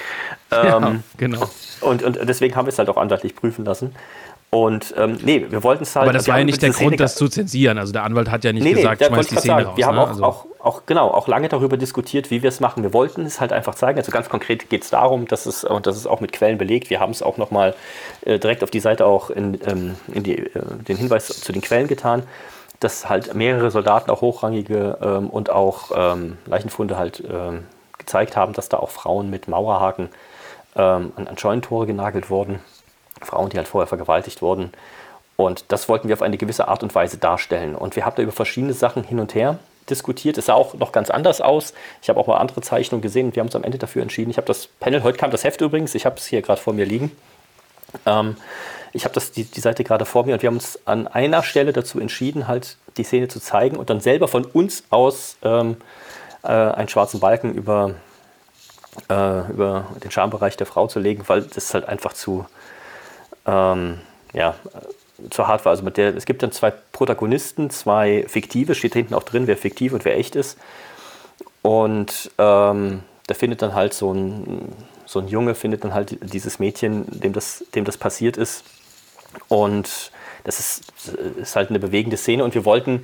Ähm, genau. Und, und deswegen haben wir es halt auch anwaltlich prüfen lassen. Und ähm, nee, wir wollten es halt. Aber das war ja nicht der Grund, Szene das zu zensieren. Also der Anwalt hat ja nicht nee, gesagt, nee, schmeiß die Szene sagen. raus. Wir haben ne? auch, also. auch, auch, genau, auch lange darüber diskutiert, wie wir es machen. Wir wollten es halt einfach zeigen. Also ganz konkret geht es darum, dass es, und das ist auch mit Quellen belegt, wir haben es auch nochmal äh, direkt auf die Seite auch in, ähm, in die, äh, den Hinweis zu den Quellen getan, dass halt mehrere Soldaten, auch hochrangige ähm, und auch ähm, Leichenfunde halt ähm, gezeigt haben, dass da auch Frauen mit Mauerhaken ähm, an, an Scheunentore genagelt wurden Frauen, die halt vorher vergewaltigt wurden. Und das wollten wir auf eine gewisse Art und Weise darstellen. Und wir haben da über verschiedene Sachen hin und her diskutiert. Es sah auch noch ganz anders aus. Ich habe auch mal andere Zeichnungen gesehen und wir haben uns am Ende dafür entschieden. Ich habe das Panel, heute kam das Heft übrigens, ich habe es hier gerade vor mir liegen. Ähm, ich habe die, die Seite gerade vor mir und wir haben uns an einer Stelle dazu entschieden, halt die Szene zu zeigen und dann selber von uns aus ähm, äh, einen schwarzen Balken über, äh, über den Schambereich der Frau zu legen, weil das halt einfach zu, ähm, ja, zu hart war. Also mit der, es gibt dann zwei Protagonisten, zwei fiktive, steht hinten auch drin, wer fiktiv und wer echt ist. Und ähm, da findet dann halt so ein, so ein Junge, findet dann halt dieses Mädchen, dem das, dem das passiert ist. Und das ist, ist halt eine bewegende Szene und wir wollten,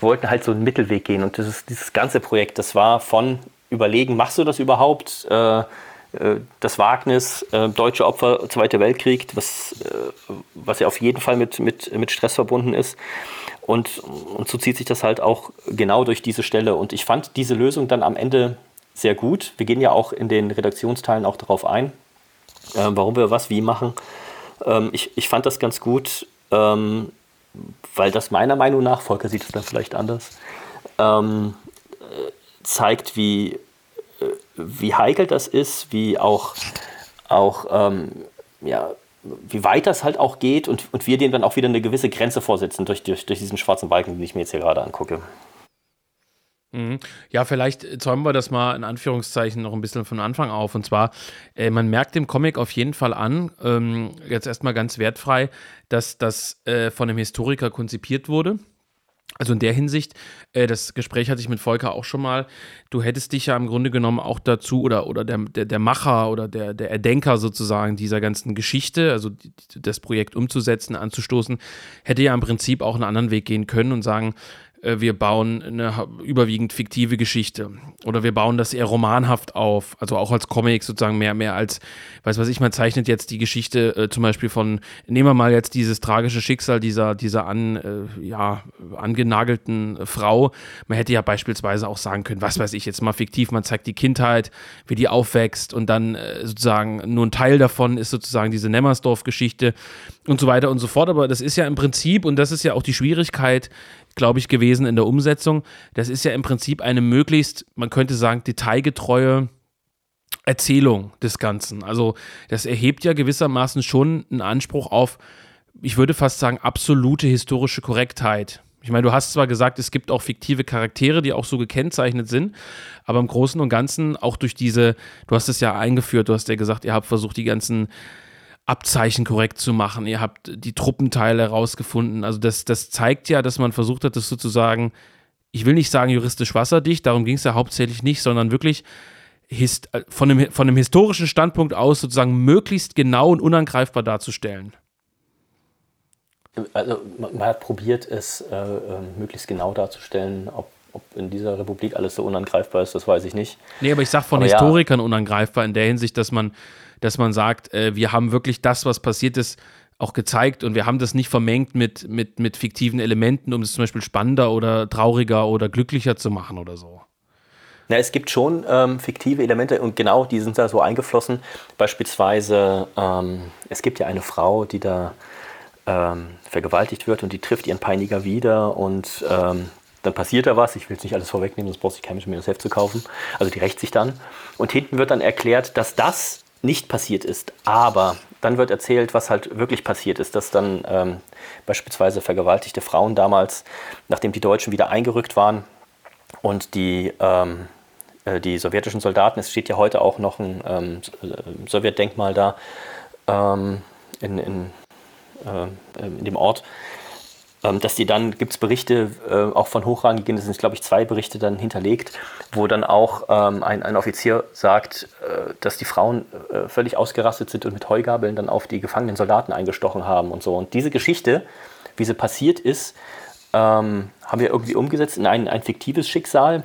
wollten halt so einen Mittelweg gehen. Und das ist, dieses ganze Projekt, das war von überlegen, machst du das überhaupt? Äh, das Wagnis, äh, deutsche Opfer, Zweiter Weltkrieg, was, äh, was ja auf jeden Fall mit, mit, mit Stress verbunden ist. Und, und so zieht sich das halt auch genau durch diese Stelle. Und ich fand diese Lösung dann am Ende sehr gut. Wir gehen ja auch in den Redaktionsteilen auch darauf ein, äh, warum wir was wie machen. Ähm, ich, ich fand das ganz gut, ähm, weil das meiner Meinung nach, Volker sieht es dann vielleicht anders, ähm, äh, zeigt, wie, wie heikel das ist, wie auch, auch ähm, ja, wie weit das halt auch geht und, und wir dem dann auch wieder eine gewisse Grenze vorsetzen durch, durch, durch diesen schwarzen Balken, den ich mir jetzt hier gerade angucke. Mhm. Ja, vielleicht zäumen wir das mal in Anführungszeichen noch ein bisschen von Anfang auf. Und zwar, äh, man merkt dem Comic auf jeden Fall an, ähm, jetzt erstmal ganz wertfrei, dass das äh, von einem Historiker konzipiert wurde Also in der Hinsicht, äh, das Gespräch hatte ich mit Volker auch schon mal, du hättest dich ja im Grunde genommen auch dazu oder, oder der, der, der Macher oder der, der Erdenker sozusagen dieser ganzen Geschichte, also die, das Projekt umzusetzen, anzustoßen, hätte ja im Prinzip auch einen anderen Weg gehen können und sagen, wir bauen eine überwiegend fiktive Geschichte oder wir bauen das eher romanhaft auf, also auch als Comic sozusagen mehr, mehr als, weiß was ich, man zeichnet jetzt die Geschichte äh, zum Beispiel von, nehmen wir mal jetzt dieses tragische Schicksal dieser, dieser an, äh, ja, angenagelten Frau. Man hätte ja beispielsweise auch sagen können, was weiß ich, jetzt mal fiktiv, man zeigt die Kindheit, wie die aufwächst und dann äh, sozusagen nur ein Teil davon ist sozusagen diese Nemmersdorf-Geschichte und so weiter und so fort. Aber das ist ja im Prinzip, und das ist ja auch die Schwierigkeit, glaube ich, gewesen in der Umsetzung. Das ist ja im Prinzip eine möglichst, man könnte sagen, detailgetreue Erzählung des Ganzen. Also das erhebt ja gewissermaßen schon einen Anspruch auf, ich würde fast sagen, absolute historische Korrektheit. Ich meine, du hast zwar gesagt, es gibt auch fiktive Charaktere, die auch so gekennzeichnet sind, aber im Großen und Ganzen auch durch diese, du hast es ja eingeführt, du hast ja gesagt, ihr habt versucht, die ganzen Abzeichen korrekt zu machen. Ihr habt die Truppenteile herausgefunden. Also das, das zeigt ja, dass man versucht hat, das sozusagen, ich will nicht sagen juristisch wasserdicht, darum ging es ja hauptsächlich nicht, sondern wirklich hist von, einem, von einem historischen Standpunkt aus sozusagen möglichst genau und unangreifbar darzustellen. Also man hat probiert, es äh, ähm, möglichst genau darzustellen, ob ob in dieser Republik alles so unangreifbar ist, das weiß ich nicht. Nee, aber ich sage von aber Historikern ja. unangreifbar in der Hinsicht, dass man dass man sagt, äh, wir haben wirklich das, was passiert ist, auch gezeigt und wir haben das nicht vermengt mit, mit, mit fiktiven Elementen, um es zum Beispiel spannender oder trauriger oder glücklicher zu machen oder so. Na, es gibt schon ähm, fiktive Elemente und genau die sind da so eingeflossen. Beispielsweise, ähm, es gibt ja eine Frau, die da ähm, vergewaltigt wird und die trifft ihren Peiniger wieder und ähm, dann passiert da was. Ich will es nicht alles vorwegnehmen, sonst braucht sich kein Mensch mehr das Heft zu kaufen. Also die rächt sich dann. Und hinten wird dann erklärt, dass das nicht passiert ist. Aber dann wird erzählt, was halt wirklich passiert ist, dass dann ähm, beispielsweise vergewaltigte Frauen damals, nachdem die Deutschen wieder eingerückt waren und die, ähm, äh, die sowjetischen Soldaten, es steht ja heute auch noch ein ähm, Sowjetdenkmal da ähm, in, in, äh, in dem Ort, dass die dann, gibt es Berichte äh, auch von hochrangigen, das sind glaube ich zwei Berichte dann hinterlegt, wo dann auch ähm, ein, ein Offizier sagt, äh, dass die Frauen äh, völlig ausgerastet sind und mit Heugabeln dann auf die gefangenen Soldaten eingestochen haben und so. Und diese Geschichte, wie sie passiert ist, ähm, haben wir irgendwie umgesetzt in ein, ein fiktives Schicksal ähm,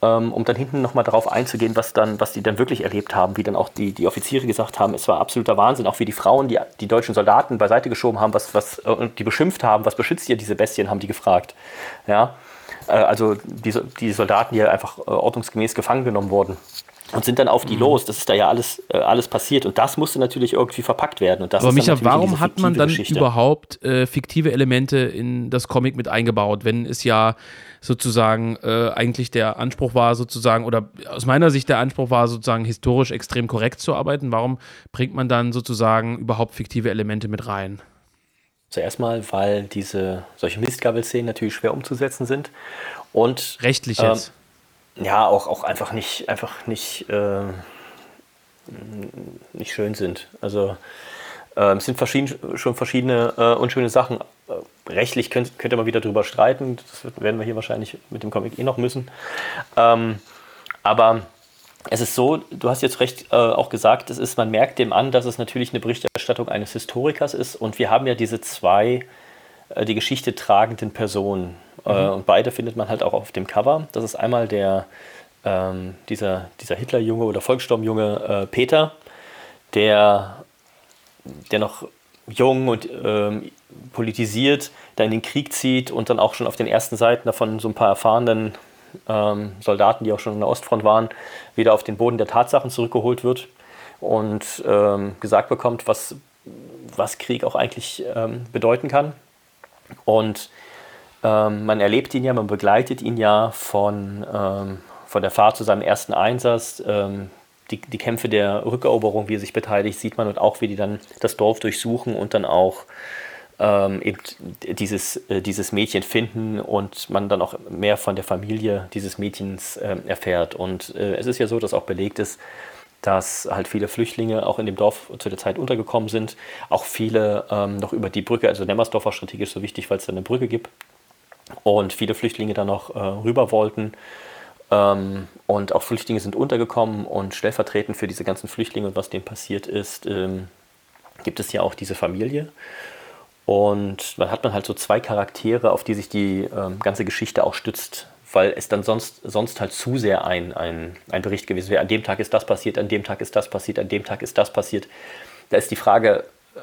um dann hinten nochmal darauf einzugehen, was, dann, was die dann wirklich erlebt haben, wie dann auch die, die Offiziere gesagt haben, es war absoluter Wahnsinn, auch wie die Frauen, die die deutschen Soldaten beiseite geschoben haben, was, was, äh, die beschimpft haben, was beschützt ihr diese Bestien, haben die gefragt. Ja? Äh, also die, die Soldaten, die einfach äh, ordnungsgemäß gefangen genommen wurden und sind dann auf die mhm. los. Das ist da ja alles, alles passiert. Und das musste natürlich irgendwie verpackt werden. Und das Aber Micha, warum hat man dann Geschichte. überhaupt äh, fiktive Elemente in das Comic mit eingebaut, wenn es ja sozusagen äh, eigentlich der Anspruch war, sozusagen, oder aus meiner Sicht der Anspruch war, sozusagen historisch extrem korrekt zu arbeiten. Warum bringt man dann sozusagen überhaupt fiktive Elemente mit rein? Zuerst mal, weil diese solche Mistgabelszenen natürlich schwer umzusetzen sind. Und rechtlich jetzt. Ähm, ja, auch, auch einfach nicht, einfach nicht, äh, nicht schön sind. Also es sind verschieden, schon verschiedene äh, unschöne Sachen rechtlich könnt, könnte man wieder drüber streiten. Das werden wir hier wahrscheinlich mit dem Comic eh noch müssen. Ähm, aber es ist so, du hast jetzt recht äh, auch gesagt, es ist, man merkt dem an, dass es natürlich eine Berichterstattung eines Historikers ist. Und wir haben ja diese zwei äh, die Geschichte tragenden Personen. Äh, mhm. und beide findet man halt auch auf dem Cover. Das ist einmal der, ähm, dieser, dieser Hitlerjunge oder Volkssturmjunge äh, Peter, der, der noch jung und ähm, politisiert, da in den Krieg zieht und dann auch schon auf den ersten Seiten davon so ein paar erfahrenen ähm, Soldaten, die auch schon in der Ostfront waren, wieder auf den Boden der Tatsachen zurückgeholt wird und ähm, gesagt bekommt, was, was Krieg auch eigentlich ähm, bedeuten kann. Und ähm, man erlebt ihn ja, man begleitet ihn ja von, ähm, von der Fahrt zu seinem ersten Einsatz, die, die Kämpfe der Rückeroberung, wie er sich beteiligt, sieht man und auch wie die dann das Dorf durchsuchen und dann auch ähm, eben dieses, äh, dieses Mädchen finden und man dann auch mehr von der Familie dieses Mädchens äh, erfährt. Und äh, es ist ja so, dass auch belegt ist, dass halt viele Flüchtlinge auch in dem Dorf zu der Zeit untergekommen sind. Auch viele ähm, noch über die Brücke, also Nemmersdorf war strategisch so wichtig, weil es da eine Brücke gibt, und viele Flüchtlinge dann noch äh, rüber wollten. Ähm, und auch Flüchtlinge sind untergekommen und stellvertretend für diese ganzen Flüchtlinge und was denen passiert ist, ähm, gibt es ja auch diese Familie. Und dann hat man halt so zwei Charaktere, auf die sich die ähm, ganze Geschichte auch stützt, weil es dann sonst, sonst halt zu sehr ein, ein, ein Bericht gewesen wäre. An dem Tag ist das passiert, an dem Tag ist das passiert, an dem Tag ist das passiert. Da ist die Frage, äh,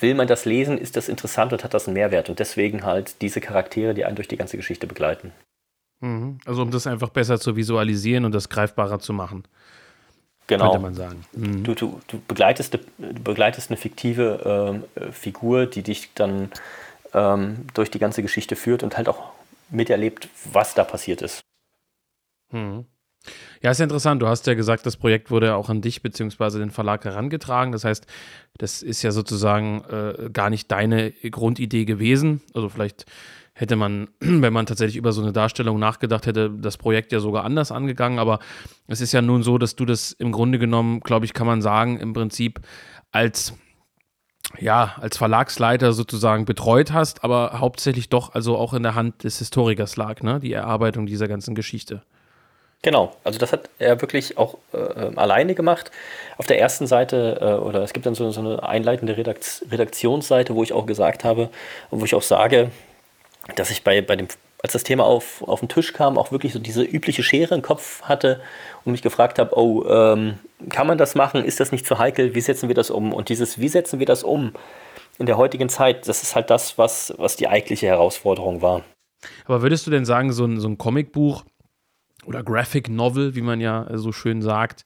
will man das lesen, ist das interessant und hat das einen Mehrwert? Und deswegen halt diese Charaktere, die einen durch die ganze Geschichte begleiten. Mhm. Also um das einfach besser zu visualisieren und das greifbarer zu machen. Genau. Könnte man sagen. Mhm. Du, du, du, begleitest, du begleitest eine fiktive ähm, Figur, die dich dann ähm, durch die ganze Geschichte führt und halt auch miterlebt, was da passiert ist. Mhm. Ja, ist ja interessant. Du hast ja gesagt, das Projekt wurde auch an dich bzw. den Verlag herangetragen. Das heißt, das ist ja sozusagen äh, gar nicht deine Grundidee gewesen. Also vielleicht hätte man, wenn man tatsächlich über so eine Darstellung nachgedacht hätte, das Projekt ja sogar anders angegangen. Aber es ist ja nun so, dass du das im Grunde genommen, glaube ich, kann man sagen, im Prinzip als ja, als Verlagsleiter sozusagen betreut hast, aber hauptsächlich doch also auch in der Hand des Historikers lag, ne? Die Erarbeitung dieser ganzen Geschichte. Genau, also das hat er wirklich auch äh, alleine gemacht. Auf der ersten Seite, äh, oder es gibt dann so, so eine einleitende Redakt Redaktionsseite, wo ich auch gesagt habe, wo ich auch sage, dass ich bei, bei dem, als das Thema auf, auf den Tisch kam, auch wirklich so diese übliche Schere im Kopf hatte und mich gefragt habe, oh, ähm, kann man das machen? Ist das nicht zu heikel? Wie setzen wir das um? Und dieses, wie setzen wir das um in der heutigen Zeit, das ist halt das, was, was die eigentliche Herausforderung war. Aber würdest du denn sagen, so ein, so ein Comicbuch oder Graphic Novel, wie man ja so schön sagt,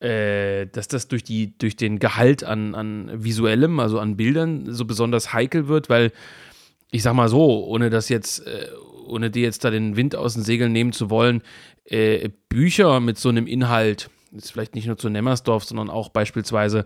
äh, dass das durch, die, durch den Gehalt an, an visuellem, also an Bildern, so besonders heikel wird, weil ich sag mal so, ohne das jetzt, äh, ohne dir jetzt da den Wind aus den Segeln nehmen zu wollen, äh, Bücher mit so einem Inhalt, ist vielleicht nicht nur zu Nemmersdorf, sondern auch beispielsweise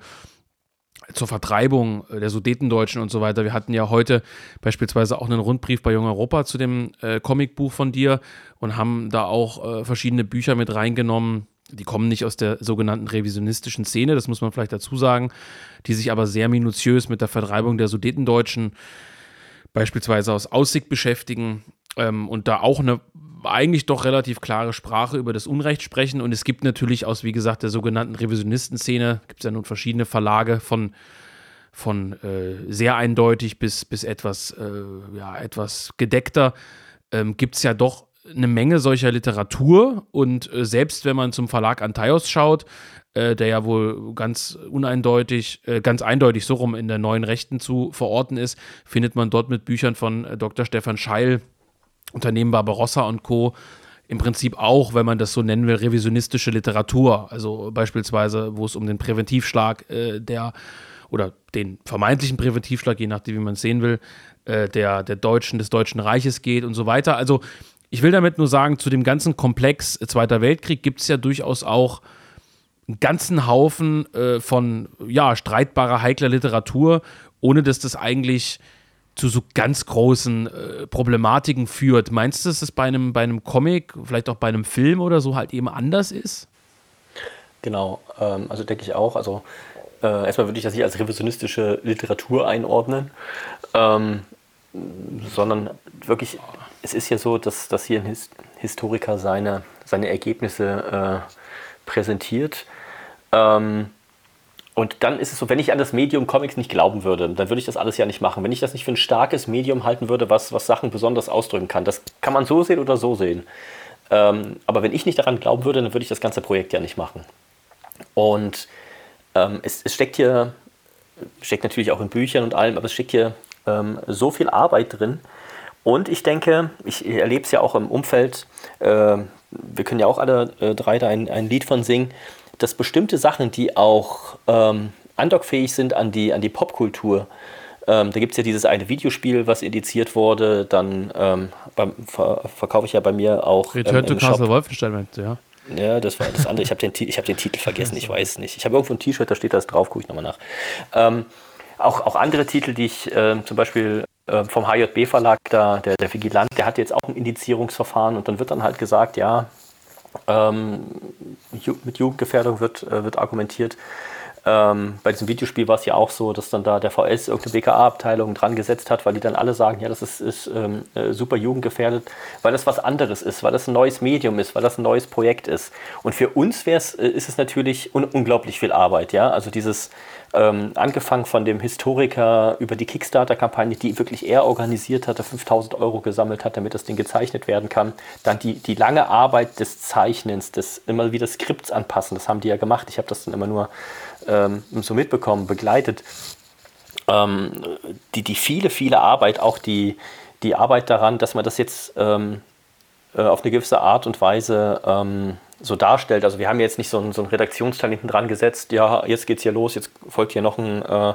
zur Vertreibung der Sudetendeutschen und so weiter. Wir hatten ja heute beispielsweise auch einen Rundbrief bei Jung Europa zu dem äh, Comicbuch von dir und haben da auch äh, verschiedene Bücher mit reingenommen. Die kommen nicht aus der sogenannten revisionistischen Szene, das muss man vielleicht dazu sagen, die sich aber sehr minutiös mit der Vertreibung der Sudetendeutschen beispielsweise aus Aussicht beschäftigen ähm, und da auch eine eigentlich doch relativ klare Sprache über das Unrecht sprechen. Und es gibt natürlich aus, wie gesagt, der sogenannten Revisionistenszene, gibt es ja nun verschiedene Verlage von, von äh, sehr eindeutig bis, bis etwas, äh, ja, etwas gedeckter, ähm, gibt es ja doch eine Menge solcher Literatur. Und äh, selbst wenn man zum Verlag Antaios schaut, äh, der ja wohl ganz uneindeutig, äh, ganz eindeutig so rum in der neuen Rechten zu verorten ist, findet man dort mit Büchern von äh, Dr. Stefan Scheil, Unternehmen Barbarossa und Co. im Prinzip auch, wenn man das so nennen will, revisionistische Literatur. Also beispielsweise, wo es um den Präventivschlag äh, der oder den vermeintlichen Präventivschlag, je nachdem, wie man es sehen will, äh, der, der Deutschen, des Deutschen Reiches geht und so weiter. Also ich will damit nur sagen, zu dem ganzen Komplex Zweiter Weltkrieg gibt es ja durchaus auch einen ganzen Haufen äh, von ja, streitbarer, heikler Literatur, ohne dass das eigentlich zu so ganz großen äh, Problematiken führt. Meinst du, dass es bei einem, bei einem Comic, vielleicht auch bei einem Film oder so halt eben anders ist? Genau, ähm, also denke ich auch. Also äh, erstmal würde ich das nicht als revisionistische Literatur einordnen, ähm, sondern wirklich, es ist ja so, dass, dass hier ein His Historiker seine, seine Ergebnisse äh, präsentiert. Ähm, und dann ist es so, wenn ich an das Medium Comics nicht glauben würde, dann würde ich das alles ja nicht machen. Wenn ich das nicht für ein starkes Medium halten würde, was, was Sachen besonders ausdrücken kann, das kann man so sehen oder so sehen. Ähm, aber wenn ich nicht daran glauben würde, dann würde ich das ganze Projekt ja nicht machen. Und ähm, es, es, steckt hier, steckt natürlich auch in Büchern und allem, aber es steckt hier ähm, so viel Arbeit drin. Und ich denke, ich erlebe es ja auch im Umfeld, äh, wir können ja auch alle äh, drei da ein, ein Lied von singen, dass bestimmte Sachen, die auch ähm, andockfähig sind an die, an die Popkultur, ähm, da gibt es ja dieses eine Videospiel, was indiziert wurde, dann ähm, beim, ver, verkaufe ich ja bei mir auch. Return ähm, to Castle Wolfenstein, meinst du, ja? Ja, das war das andere. Ich habe den, hab den Titel vergessen, ich weiß nicht. Ich habe irgendwo ein T-Shirt, da steht das drauf, gucke ich nochmal nach. Ähm, auch, auch andere Titel, die ich äh, zum Beispiel äh, vom HJB-Verlag, der, der Vigilant, der hat jetzt auch ein Indizierungsverfahren und dann wird dann halt gesagt, ja, ähm, mit Jugendgefährdung wird, äh, wird argumentiert. Ähm, bei diesem Videospiel war es ja auch so, dass dann da der VS irgendeine BKA-Abteilung dran gesetzt hat, weil die dann alle sagen, ja, das ist, ist ähm, äh, super jugendgefährdet, weil das was anderes ist, weil das ein neues Medium ist, weil das ein neues Projekt ist. Und für uns wär's, äh, ist es natürlich un unglaublich viel Arbeit, ja. Also dieses ähm, angefangen von dem Historiker über die Kickstarter-Kampagne, die wirklich er organisiert hatte, 5000 Euro gesammelt hat, damit das Ding gezeichnet werden kann. Dann die, die lange Arbeit des Zeichnens, des immer wieder Skripts anpassen, das haben die ja gemacht. Ich habe das dann immer nur ähm, so mitbekommen, begleitet. Ähm, die, die viele, viele Arbeit, auch die, die Arbeit daran, dass man das jetzt ähm, äh, auf eine gewisse Art und Weise ähm, so darstellt. Also wir haben jetzt nicht so einen, so einen Redaktionsteil hinten dran gesetzt, ja, jetzt geht's hier los, jetzt folgt hier noch ein, äh,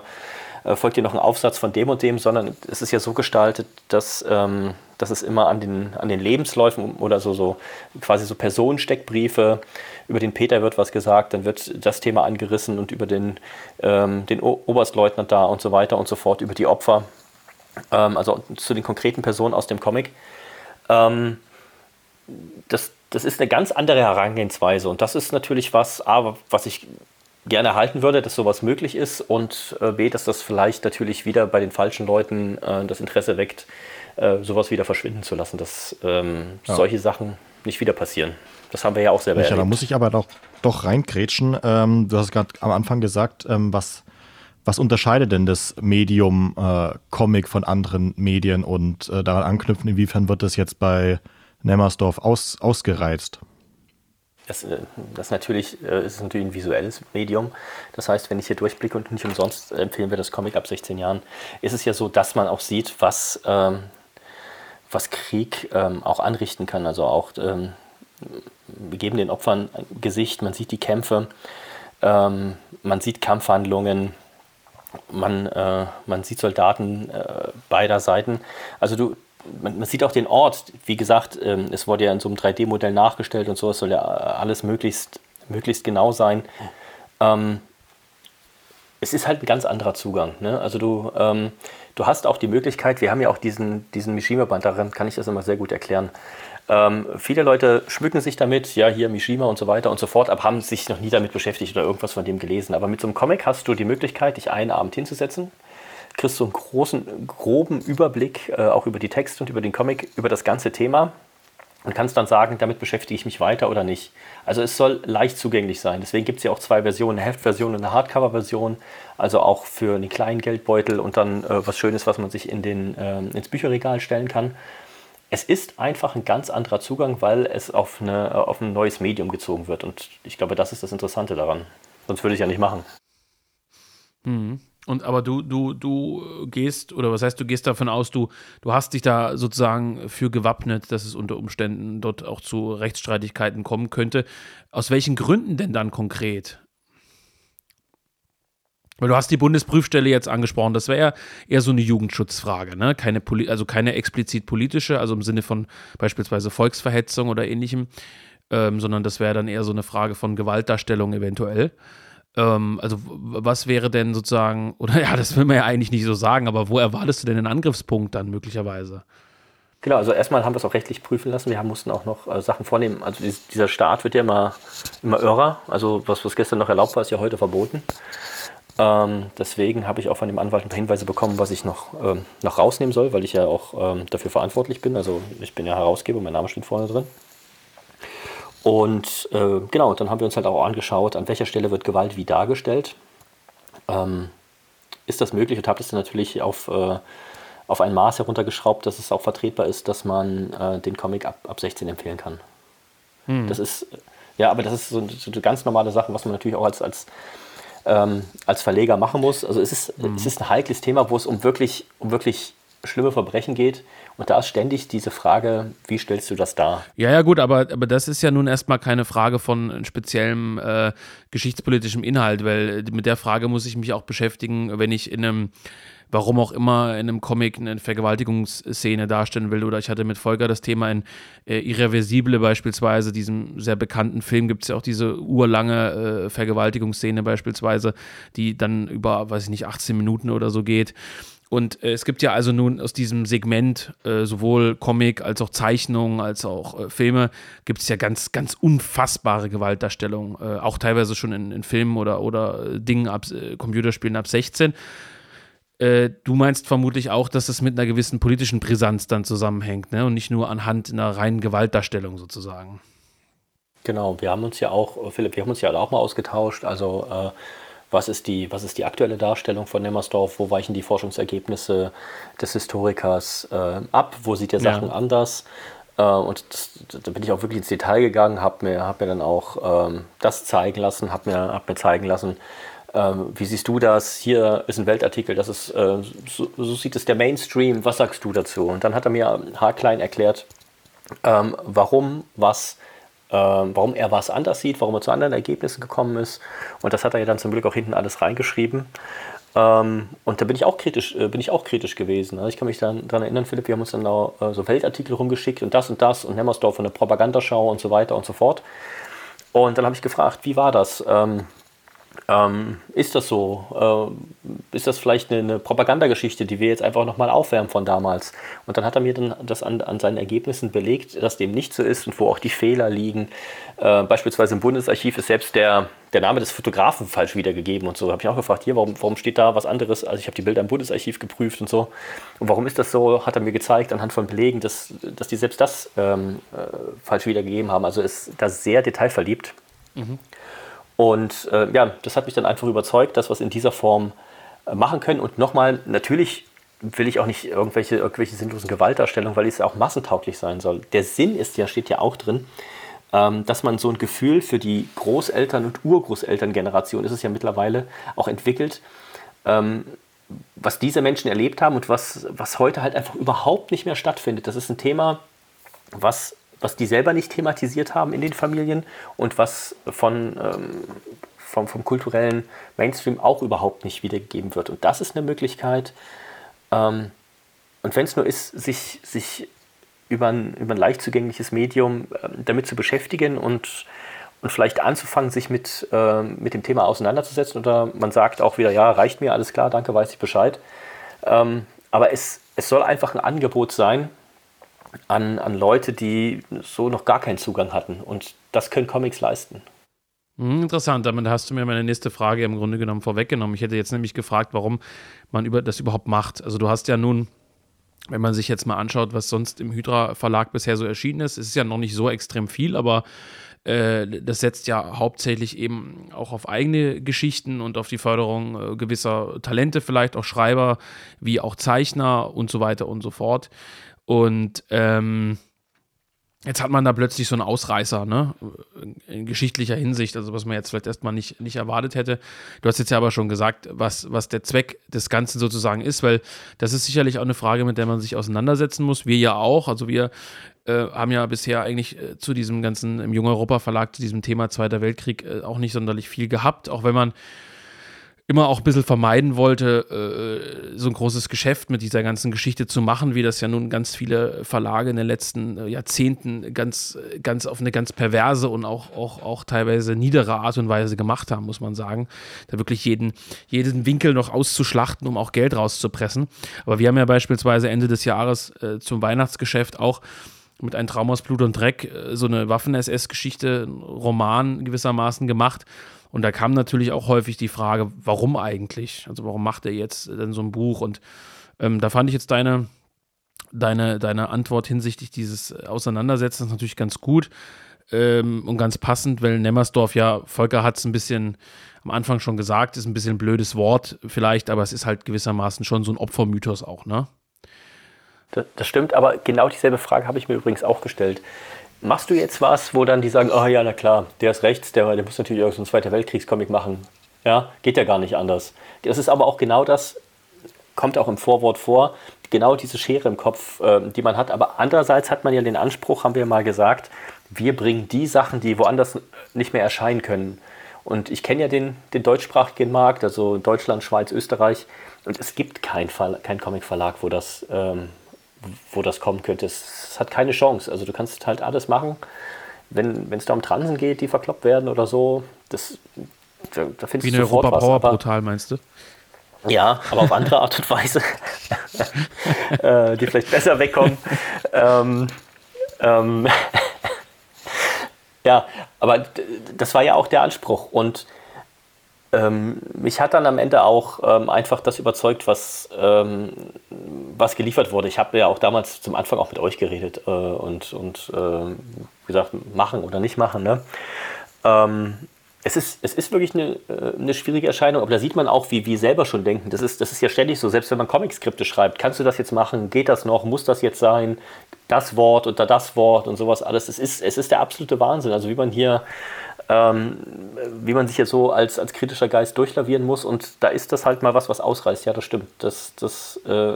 äh, folgt hier noch ein Aufsatz von dem und dem, sondern es ist ja so gestaltet, dass, ähm, dass es immer an den, an den Lebensläufen oder so, so quasi so Personensteckbriefe, über den Peter wird was gesagt, dann wird das Thema angerissen und über den, ähm, den Oberstleutnant da und so weiter und so fort, über die Opfer, ähm, also zu den konkreten Personen aus dem Comic. Ähm, das, das ist eine ganz andere Herangehensweise und das ist natürlich was, A, was ich gerne erhalten würde, dass sowas möglich ist und äh, B, dass das vielleicht natürlich wieder bei den falschen Leuten äh, das Interesse weckt, äh, sowas wieder verschwinden zu lassen, dass ähm, ja. solche Sachen nicht wieder passieren. Das haben wir ja auch selber ja, erlebt. Da muss ich aber doch, doch reingrätschen. Ähm, du hast gerade am Anfang gesagt, ähm, was, was unterscheidet denn das Medium äh, Comic von anderen Medien und äh, daran anknüpfen, inwiefern wird das jetzt bei Nemmersdorf aus, ausgereizt? Das, äh, das natürlich, äh, ist natürlich ein visuelles Medium. Das heißt, wenn ich hier durchblicke und nicht umsonst empfehlen wir das Comic ab 16 Jahren, ist es ja so, dass man auch sieht, was, ähm, was Krieg ähm, auch anrichten kann. Also auch, ähm, wir geben den Opfern ein Gesicht, man sieht die Kämpfe, ähm, man sieht Kampfhandlungen, man, äh, man sieht Soldaten äh, beider Seiten. Also du, man, man, sieht auch den Ort. Wie gesagt, ähm, es wurde ja in so einem 3D-Modell nachgestellt und so. Es soll ja alles möglichst, möglichst genau sein. Ähm, es ist halt ein ganz anderer Zugang. Ne? Also du, ähm, du hast auch die Möglichkeit, wir haben ja auch diesen, diesen Mishima-Band, daran kann ich das immer sehr gut erklären. Ähm, viele Leute schmücken sich damit, ja, hier Mishima und so weiter und so fort, aber haben sich noch nie damit beschäftigt oder irgendwas von dem gelesen. Aber mit so einem Comic hast du die Möglichkeit, dich einen Abend hinzusetzen, kriegst du einen großen, groben Überblick, äh, auch über die Texte und über den Comic, über das ganze Thema und kannst dann sagen, damit beschäftige ich mich weiter oder nicht. Also es soll leicht zugänglich sein. Deswegen gibt es ja auch zwei Versionen, eine Heftversion und eine Hardcover-Version. Also auch für einen kleinen Geldbeutel und dann äh, was Schönes, was man sich in den, äh, ins Bücherregal stellen kann. Es ist einfach ein ganz anderer Zugang, weil es auf, eine, auf ein neues Medium gezogen wird. Und ich glaube, das ist das Interessante daran. Sonst würde ich ja nicht machen. Mhm. Und aber du, du, du gehst, oder was heißt, du gehst davon aus, du, du hast dich da sozusagen für gewappnet, dass es unter Umständen dort auch zu Rechtsstreitigkeiten kommen könnte. Aus welchen Gründen denn dann konkret? Weil du hast die Bundesprüfstelle jetzt angesprochen, das wäre eher so eine Jugendschutzfrage, ne? Keine also keine explizit politische, also im Sinne von beispielsweise Volksverhetzung oder ähnlichem, ähm, sondern das wäre dann eher so eine Frage von Gewaltdarstellung eventuell. Ähm, also, was wäre denn sozusagen, oder ja, das will man ja eigentlich nicht so sagen, aber wo erwartest du denn den Angriffspunkt dann möglicherweise? Genau, also erstmal haben wir es auch rechtlich prüfen lassen. Wir haben, mussten auch noch äh, Sachen vornehmen. Also dieser Staat wird ja immer, immer irrer. Also was, was gestern noch erlaubt war, ist ja heute verboten. Ähm, deswegen habe ich auch von dem Anwalt ein paar Hinweise bekommen, was ich noch, ähm, noch rausnehmen soll, weil ich ja auch ähm, dafür verantwortlich bin. Also ich bin ja Herausgeber, mein Name steht vorne drin. Und äh, genau, dann haben wir uns halt auch angeschaut, an welcher Stelle wird Gewalt wie dargestellt. Ähm, ist das möglich? Und habe das dann natürlich auf, äh, auf ein Maß heruntergeschraubt, dass es auch vertretbar ist, dass man äh, den Comic ab, ab 16 empfehlen kann. Hm. Das ist, ja, aber das ist so, so eine ganz normale Sache, was man natürlich auch als, als, ähm, als Verleger machen muss. Also es ist, hm. es ist ein heikles Thema, wo es um wirklich, um wirklich schlimme Verbrechen geht und da ist ständig diese Frage, wie stellst du das dar? Ja, ja, gut, aber, aber das ist ja nun erstmal keine Frage von speziellem äh, geschichtspolitischem Inhalt, weil mit der Frage muss ich mich auch beschäftigen, wenn ich in einem warum auch immer in einem Comic eine Vergewaltigungsszene darstellen will. Oder ich hatte mit Volker das Thema in äh, Irreversible beispielsweise, diesem sehr bekannten Film, gibt es ja auch diese urlange äh, Vergewaltigungsszene beispielsweise, die dann über, weiß ich nicht, 18 Minuten oder so geht. Und äh, es gibt ja also nun aus diesem Segment äh, sowohl Comic als auch Zeichnungen als auch äh, Filme gibt es ja ganz, ganz unfassbare Gewaltdarstellungen, äh, auch teilweise schon in, in, Filmen oder, oder äh, Dingen ab äh, Computerspielen ab 16. du meinst vermutlich auch, dass es mit einer gewissen politischen Brisanz dann zusammenhängt, ne? Und nicht nur anhand einer reinen Gewaltdarstellung sozusagen. Genau, wir haben uns ja auch, Philipp, wir haben uns ja auch mal ausgetauscht. Also was ist die, was ist die aktuelle Darstellung von Nemmersdorf, wo weichen die Forschungsergebnisse des Historikers äh, ab, wo sieht er Sachen ja. anders. Äh, und das, da bin ich auch wirklich ins Detail gegangen, habe mir, hab mir dann auch ähm, das zeigen lassen, habe mir, hab mir zeigen lassen, ähm, wie siehst du das? Hier ist ein Weltartikel, das ist, äh, so, so, sieht es der Mainstream, was sagst du dazu? Und dann hat er mir haarklein erklärt, ähm, warum was warum er was anders sieht, warum er zu anderen Ergebnissen gekommen ist. Und das hat er ja dann zum Glück auch hinten alles reingeschrieben. Ähm, und da bin ich auch kritisch, äh, bin ich auch kritisch gewesen. Also ich kann mich dann daran erinnern, Philipp, wir haben uns dann auch, äh, so Weltartikel rumgeschickt und das und das und Nemmersdorf und eine Propagandaschau und so weiter und so fort. Und dann habe ich gefragt, wie war das? Ähm, ähm, ist das so? Äh, ist das vielleicht eine, eine, Propagandageschichte, die wir jetzt einfach nochmal aufwärmen von damals? Und dann hat er mir dann das an, an, seinen Ergebnissen belegt, dass dem nicht so ist und wo auch die Fehler liegen. Äh, beispielsweise im Bundesarchiv ist selbst der, der Name des Fotografen falsch wiedergegeben und so. Habe ich auch gefragt, hier, warum, warum steht da was anderes? Also ich habe die Bilder im Bundesarchiv geprüft und so. Und warum ist das so? Hat er mir gezeigt anhand von Belegen, dass, dass die selbst das ähm, äh, falsch wiedergegeben haben. Also ist da sehr detailverliebt. Mhm. Und äh, ja, das hat mich dann einfach überzeugt, dass wir es in dieser Form äh, machen können. Und nochmal, natürlich will ich auch nicht irgendwelche, irgendwelche sinnlosen Gewaltdarstellungen, weil es auch massentauglich sein soll. Der Sinn ist ja, steht ja auch drin, ähm, dass man so ein Gefühl für die Großeltern- und Urgroßelterngeneration, ist es ja mittlerweile, auch entwickelt, ähm, was diese Menschen erlebt haben und was, was heute halt einfach überhaupt nicht mehr stattfindet. Das ist ein Thema, was was die selber nicht thematisiert haben in den Familien und was von, ähm, vom, vom kulturellen Mainstream auch überhaupt nicht wiedergegeben wird. Und das ist eine Möglichkeit. Ähm, und wenn es nur ist, sich, sich über, ein, über ein leicht zugängliches Medium äh, damit zu beschäftigen und, und vielleicht anzufangen, sich mit, äh, mit dem Thema auseinanderzusetzen. Oder man sagt auch wieder, ja, reicht mir, alles klar, danke, weiß ich Bescheid. Ähm, aber es, es soll einfach ein Angebot sein, an, an Leute, die so noch gar keinen Zugang hatten. Und das können Comics leisten. Hm, interessant, damit hast du mir meine nächste Frage im Grunde genommen vorweggenommen. Ich hätte jetzt nämlich gefragt, warum man über das überhaupt macht. Also du hast ja nun, wenn man sich jetzt mal anschaut, was sonst im Hydra Verlag bisher so erschienen ist, ist es ja noch nicht so extrem viel, aber äh, das setzt ja hauptsächlich eben auch auf eigene Geschichten und auf die Förderung äh, gewisser Talente, vielleicht auch Schreiber, wie auch Zeichner und so weiter und so fort. Und ähm, jetzt hat man da plötzlich so einen Ausreißer, ne? In geschichtlicher Hinsicht, also was man jetzt vielleicht erstmal nicht, nicht erwartet hätte. Du hast jetzt ja aber schon gesagt, was, was der Zweck des Ganzen sozusagen ist, weil das ist sicherlich auch eine Frage, mit der man sich auseinandersetzen muss. Wir ja auch. Also wir äh, haben ja bisher eigentlich äh, zu diesem ganzen, im Jung Europa Verlag, zu diesem Thema Zweiter Weltkrieg äh, auch nicht sonderlich viel gehabt, auch wenn man immer auch ein bisschen vermeiden wollte, äh, so ein großes Geschäft mit dieser ganzen Geschichte zu machen, wie das ja nun ganz viele Verlage in den letzten äh, Jahrzehnten ganz, ganz auf eine ganz perverse und auch, auch, auch teilweise niedere Art und Weise gemacht haben, muss man sagen. Da wirklich jeden, jeden Winkel noch auszuschlachten, um auch Geld rauszupressen. Aber wir haben ja beispielsweise Ende des Jahres äh, zum Weihnachtsgeschäft auch mit einem Traum aus Blut und Dreck äh, so eine Waffen-SS-Geschichte, Roman gewissermaßen gemacht und da kam natürlich auch häufig die Frage, warum eigentlich? Also warum macht er jetzt denn so ein Buch? Und ähm, da fand ich jetzt deine, deine, deine Antwort hinsichtlich dieses Auseinandersetzens natürlich ganz gut ähm, und ganz passend, weil Nemmersdorf ja, Volker hat es ein bisschen am Anfang schon gesagt, ist ein bisschen ein blödes Wort vielleicht, aber es ist halt gewissermaßen schon so ein Opfermythos auch, ne? Das stimmt, aber genau dieselbe Frage habe ich mir übrigens auch gestellt. Machst du jetzt was, wo dann die sagen, oh ja, na klar, der ist rechts, der, der muss natürlich irgendeinen Zweiter Weltkriegscomic machen. Ja, geht ja gar nicht anders. Das ist aber auch genau das, kommt auch im Vorwort vor, genau diese Schere im Kopf, äh, die man hat. Aber andererseits hat man ja den Anspruch, haben wir mal gesagt, wir bringen die Sachen, die woanders nicht mehr erscheinen können. Und ich kenne ja den, den deutschsprachigen Markt, also Deutschland, Schweiz, Österreich. Und es gibt keinen kein Comic-Verlag, wo das ähm, wo das kommen könnte. Es hat keine Chance. Also du kannst halt alles machen. Wenn es da um Transen geht, die verkloppt werden oder so, das, da, da findest Wie du eine Europa was, Power brutal, meinst du? Ja, aber auf andere Art und Weise. äh, die vielleicht besser wegkommen. ähm, ähm, ja, aber das war ja auch der Anspruch. Und ähm, mich hat dann am Ende auch ähm, einfach das überzeugt, was, ähm, was geliefert wurde. Ich habe ja auch damals zum Anfang auch mit euch geredet äh, und, und äh, gesagt, machen oder nicht machen. Ne? Ähm, es ist, es ist wirklich eine, äh, eine schwierige Erscheinung, aber da sieht man auch, wie wir selber schon denken. Das ist, das ist ja ständig so, selbst wenn man Comic-Skripte schreibt, kannst du das jetzt machen? Geht das noch? Muss das jetzt sein? Das Wort oder das Wort und sowas alles. Es ist, es ist der absolute Wahnsinn. Also wie man hier, ähm, wie man sich jetzt so als, als kritischer Geist durchlavieren muss und da ist das halt mal was, was ausreißt. Ja, das stimmt. Das, das äh,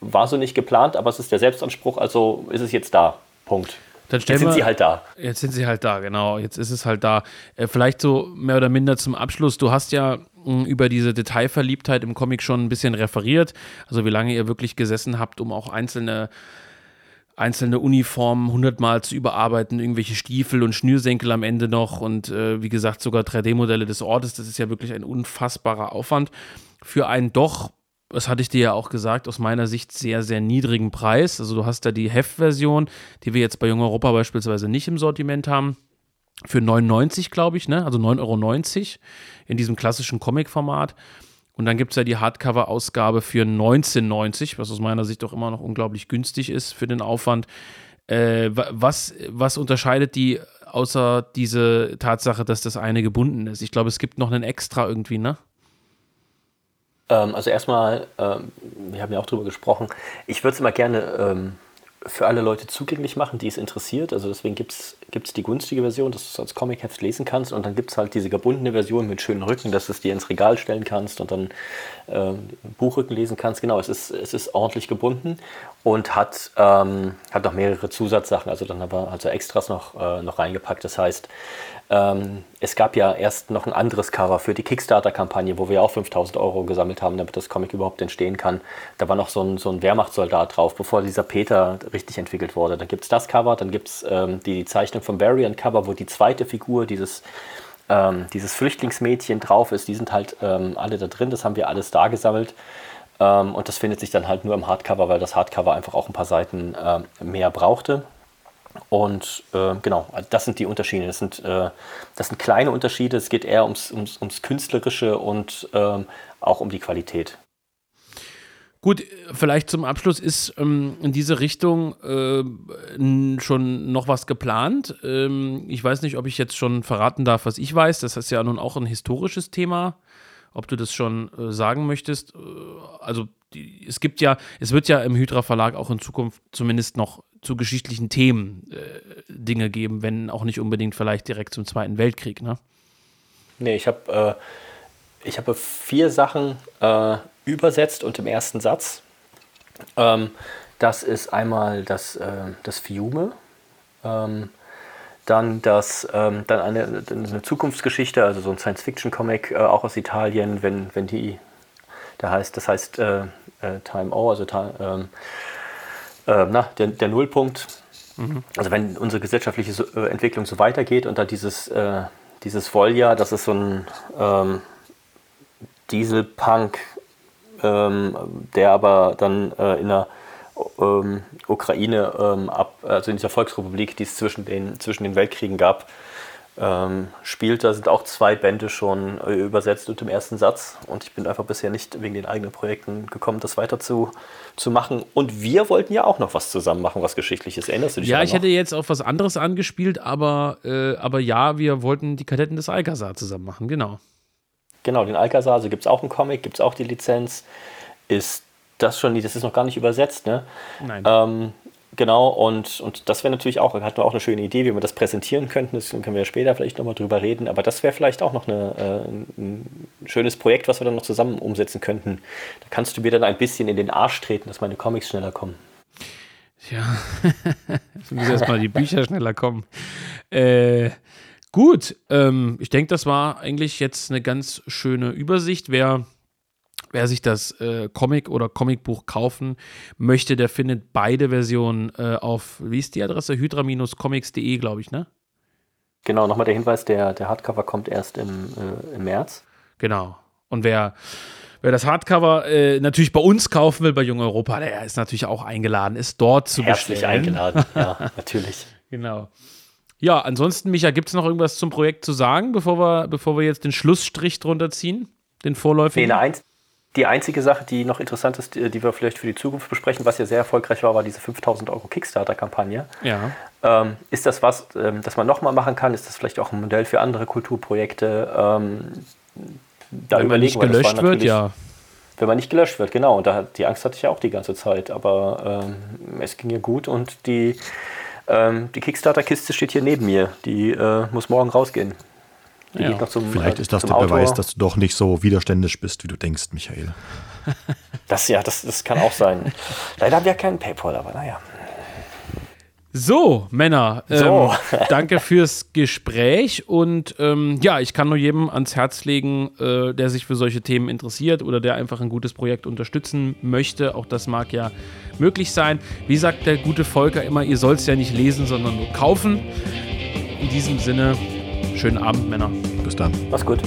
war so nicht geplant, aber es ist der Selbstanspruch, also ist es jetzt da. Punkt. Dann jetzt sind wir, sie halt da. Jetzt sind sie halt da, genau. Jetzt ist es halt da. Äh, vielleicht so mehr oder minder zum Abschluss. Du hast ja hm, über diese Detailverliebtheit im Comic schon ein bisschen referiert. Also wie lange ihr wirklich gesessen habt, um auch einzelne einzelne Uniformen hundertmal zu überarbeiten, irgendwelche Stiefel und Schnürsenkel am Ende noch und äh, wie gesagt sogar 3D-Modelle des Ortes. Das ist ja wirklich ein unfassbarer Aufwand für einen doch das hatte ich dir ja auch gesagt, aus meiner Sicht sehr, sehr niedrigen Preis. Also du hast da die Heftversion, die wir jetzt bei Jung Europa beispielsweise nicht im Sortiment haben, für 99, glaube ich, ne? also 9,90 Euro in diesem klassischen Comic-Format. Und dann gibt es ja die Hardcover-Ausgabe für 19,90, was aus meiner Sicht auch immer noch unglaublich günstig ist für den Aufwand. Äh, was, was unterscheidet die außer diese Tatsache, dass das eine gebunden ist? Ich glaube, es gibt noch einen extra irgendwie, ne? Ähm, also erstmal, ähm, wir haben ja auch darüber gesprochen, ich würde es immer gerne ähm, für alle Leute zugänglich machen, die es interessiert. Also deswegen gibt es die günstige Version, dass du es als Comic-Heft lesen kannst und dann gibt es halt diese gebundene Version mit schönen Rücken, dass du es dir ins Regal stellen kannst und dann äh, Buchrücken lesen kannst. Genau, es ist, es ist ordentlich gebunden und hat, ähm, hat noch mehrere Zusatzsachen, also dann aber also Extras noch, äh, noch reingepackt. Das heißt, ähm, es gab ja erst noch ein anderes Cover für die Kickstarter-Kampagne, wo wir auch 5000 Euro gesammelt haben, damit das Comic überhaupt entstehen kann. Da war noch so ein, so ein Wehrmachtssoldat drauf, bevor dieser Peter richtig entwickelt wurde. Dann gibt es das Cover, dann gibt es ähm, die Zeichnung vom Variant-Cover, wo die zweite Figur, dieses, ähm, dieses Flüchtlingsmädchen drauf ist. Die sind halt ähm, alle da drin, das haben wir alles da gesammelt. Ähm, und das findet sich dann halt nur im Hardcover, weil das Hardcover einfach auch ein paar Seiten äh, mehr brauchte. Und äh, genau, das sind die Unterschiede. Das sind, äh, das sind kleine Unterschiede. Es geht eher ums, ums, ums Künstlerische und ähm, auch um die Qualität. Gut, vielleicht zum Abschluss ist ähm, in diese Richtung äh, schon noch was geplant. Ähm, ich weiß nicht, ob ich jetzt schon verraten darf, was ich weiß. Das ist ja nun auch ein historisches Thema. Ob du das schon äh, sagen möchtest. Äh, also die, es gibt ja, es wird ja im Hydra Verlag auch in Zukunft zumindest noch zu geschichtlichen Themen äh, Dinge geben, wenn auch nicht unbedingt vielleicht direkt zum Zweiten Weltkrieg, ne? Nee, ich habe äh, ich vier Sachen äh, übersetzt und im ersten Satz. Ähm, das ist einmal das, äh, das Fiume, ähm, dann, das, ähm, dann eine, eine Zukunftsgeschichte, also so ein Science-Fiction-Comic, äh, auch aus Italien, wenn, wenn die, der heißt, das heißt äh, äh Time O, also ähm, äh, na, der, der Nullpunkt. Mhm. Also wenn unsere gesellschaftliche so, äh, Entwicklung so weitergeht und dann dieses, dieses Volja, das ist so ein ähm, Dieselpunk, ähm, der aber dann äh, in der ähm, Ukraine ähm, ab, also in dieser Volksrepublik, die es zwischen den, zwischen den Weltkriegen gab, ähm, spielt. Da sind auch zwei Bände schon äh, übersetzt und im ersten Satz. Und ich bin einfach bisher nicht wegen den eigenen Projekten gekommen, das weiter zu, zu machen. Und wir wollten ja auch noch was zusammen machen, was Geschichtliches. Erinnerst du dich Ja, ich hätte jetzt auf was anderes angespielt, aber, äh, aber ja, wir wollten die Kadetten des Alcazar zusammen machen, genau. Genau, den Alcazar, also gibt es auch einen Comic, gibt es auch die Lizenz. Ist das schon, das ist noch gar nicht übersetzt, ne? Nein. Ähm, Genau, und, und das wäre natürlich auch, hatten wir auch eine schöne Idee, wie wir das präsentieren könnten. Das können wir ja später vielleicht nochmal drüber reden. Aber das wäre vielleicht auch noch eine, äh, ein schönes Projekt, was wir dann noch zusammen umsetzen könnten. Da kannst du mir dann ein bisschen in den Arsch treten, dass meine Comics schneller kommen. Ja, jetzt müssen erstmal die Bücher schneller kommen. Äh, gut, ähm, ich denke, das war eigentlich jetzt eine ganz schöne Übersicht. Wer Wer sich das äh, Comic oder Comicbuch kaufen möchte, der findet beide Versionen äh, auf, wie ist die Adresse? hydra-comics.de, glaube ich, ne? Genau, nochmal der Hinweis, der, der Hardcover kommt erst im, äh, im März. Genau. Und wer, Wer das Hardcover äh, natürlich bei uns kaufen will, bei Jung Europa, der ist natürlich auch eingeladen, ist dort zu Herzlich bestellen. eingeladen, ja, natürlich. Genau. Ja, ansonsten, Micha, gibt es noch irgendwas zum Projekt zu sagen, bevor wir, bevor wir jetzt den Schlussstrich drunter ziehen? Den vorläufigen? Nee, eine, die einzige Sache, die noch interessant ist, die wir vielleicht für die Zukunft besprechen, was ja sehr erfolgreich war, war diese 5000 Euro Kickstarter-Kampagne. Ja. Ähm, ist das was, ähm, das man nochmal machen kann? Ist das vielleicht auch ein Modell für andere Kulturprojekte? Ähm, da Wenn man nicht gelöscht wird, ja. Wenn man nicht gelöscht wird, genau. Und da, die Angst hatte ich ja auch die ganze Zeit. Aber ähm, es ging ja gut und die, ähm, die Kickstarter-Kiste steht hier neben mir. Die äh, muss morgen rausgehen. Ja. Zum, Vielleicht äh, ist das der Autor. Beweis, dass du doch nicht so widerständisch bist, wie du denkst, Michael. Das ja, das, das kann auch sein. Leider haben wir ja keinen PayPal, aber naja. So, Männer, so. Ähm, danke fürs Gespräch und ähm, ja, ich kann nur jedem ans Herz legen, äh, der sich für solche Themen interessiert oder der einfach ein gutes Projekt unterstützen möchte. Auch das mag ja möglich sein. Wie sagt der gute Volker immer, ihr sollt es ja nicht lesen, sondern nur kaufen. In diesem Sinne, Schönen Abend, Männer. Bis dann. Mach's gut.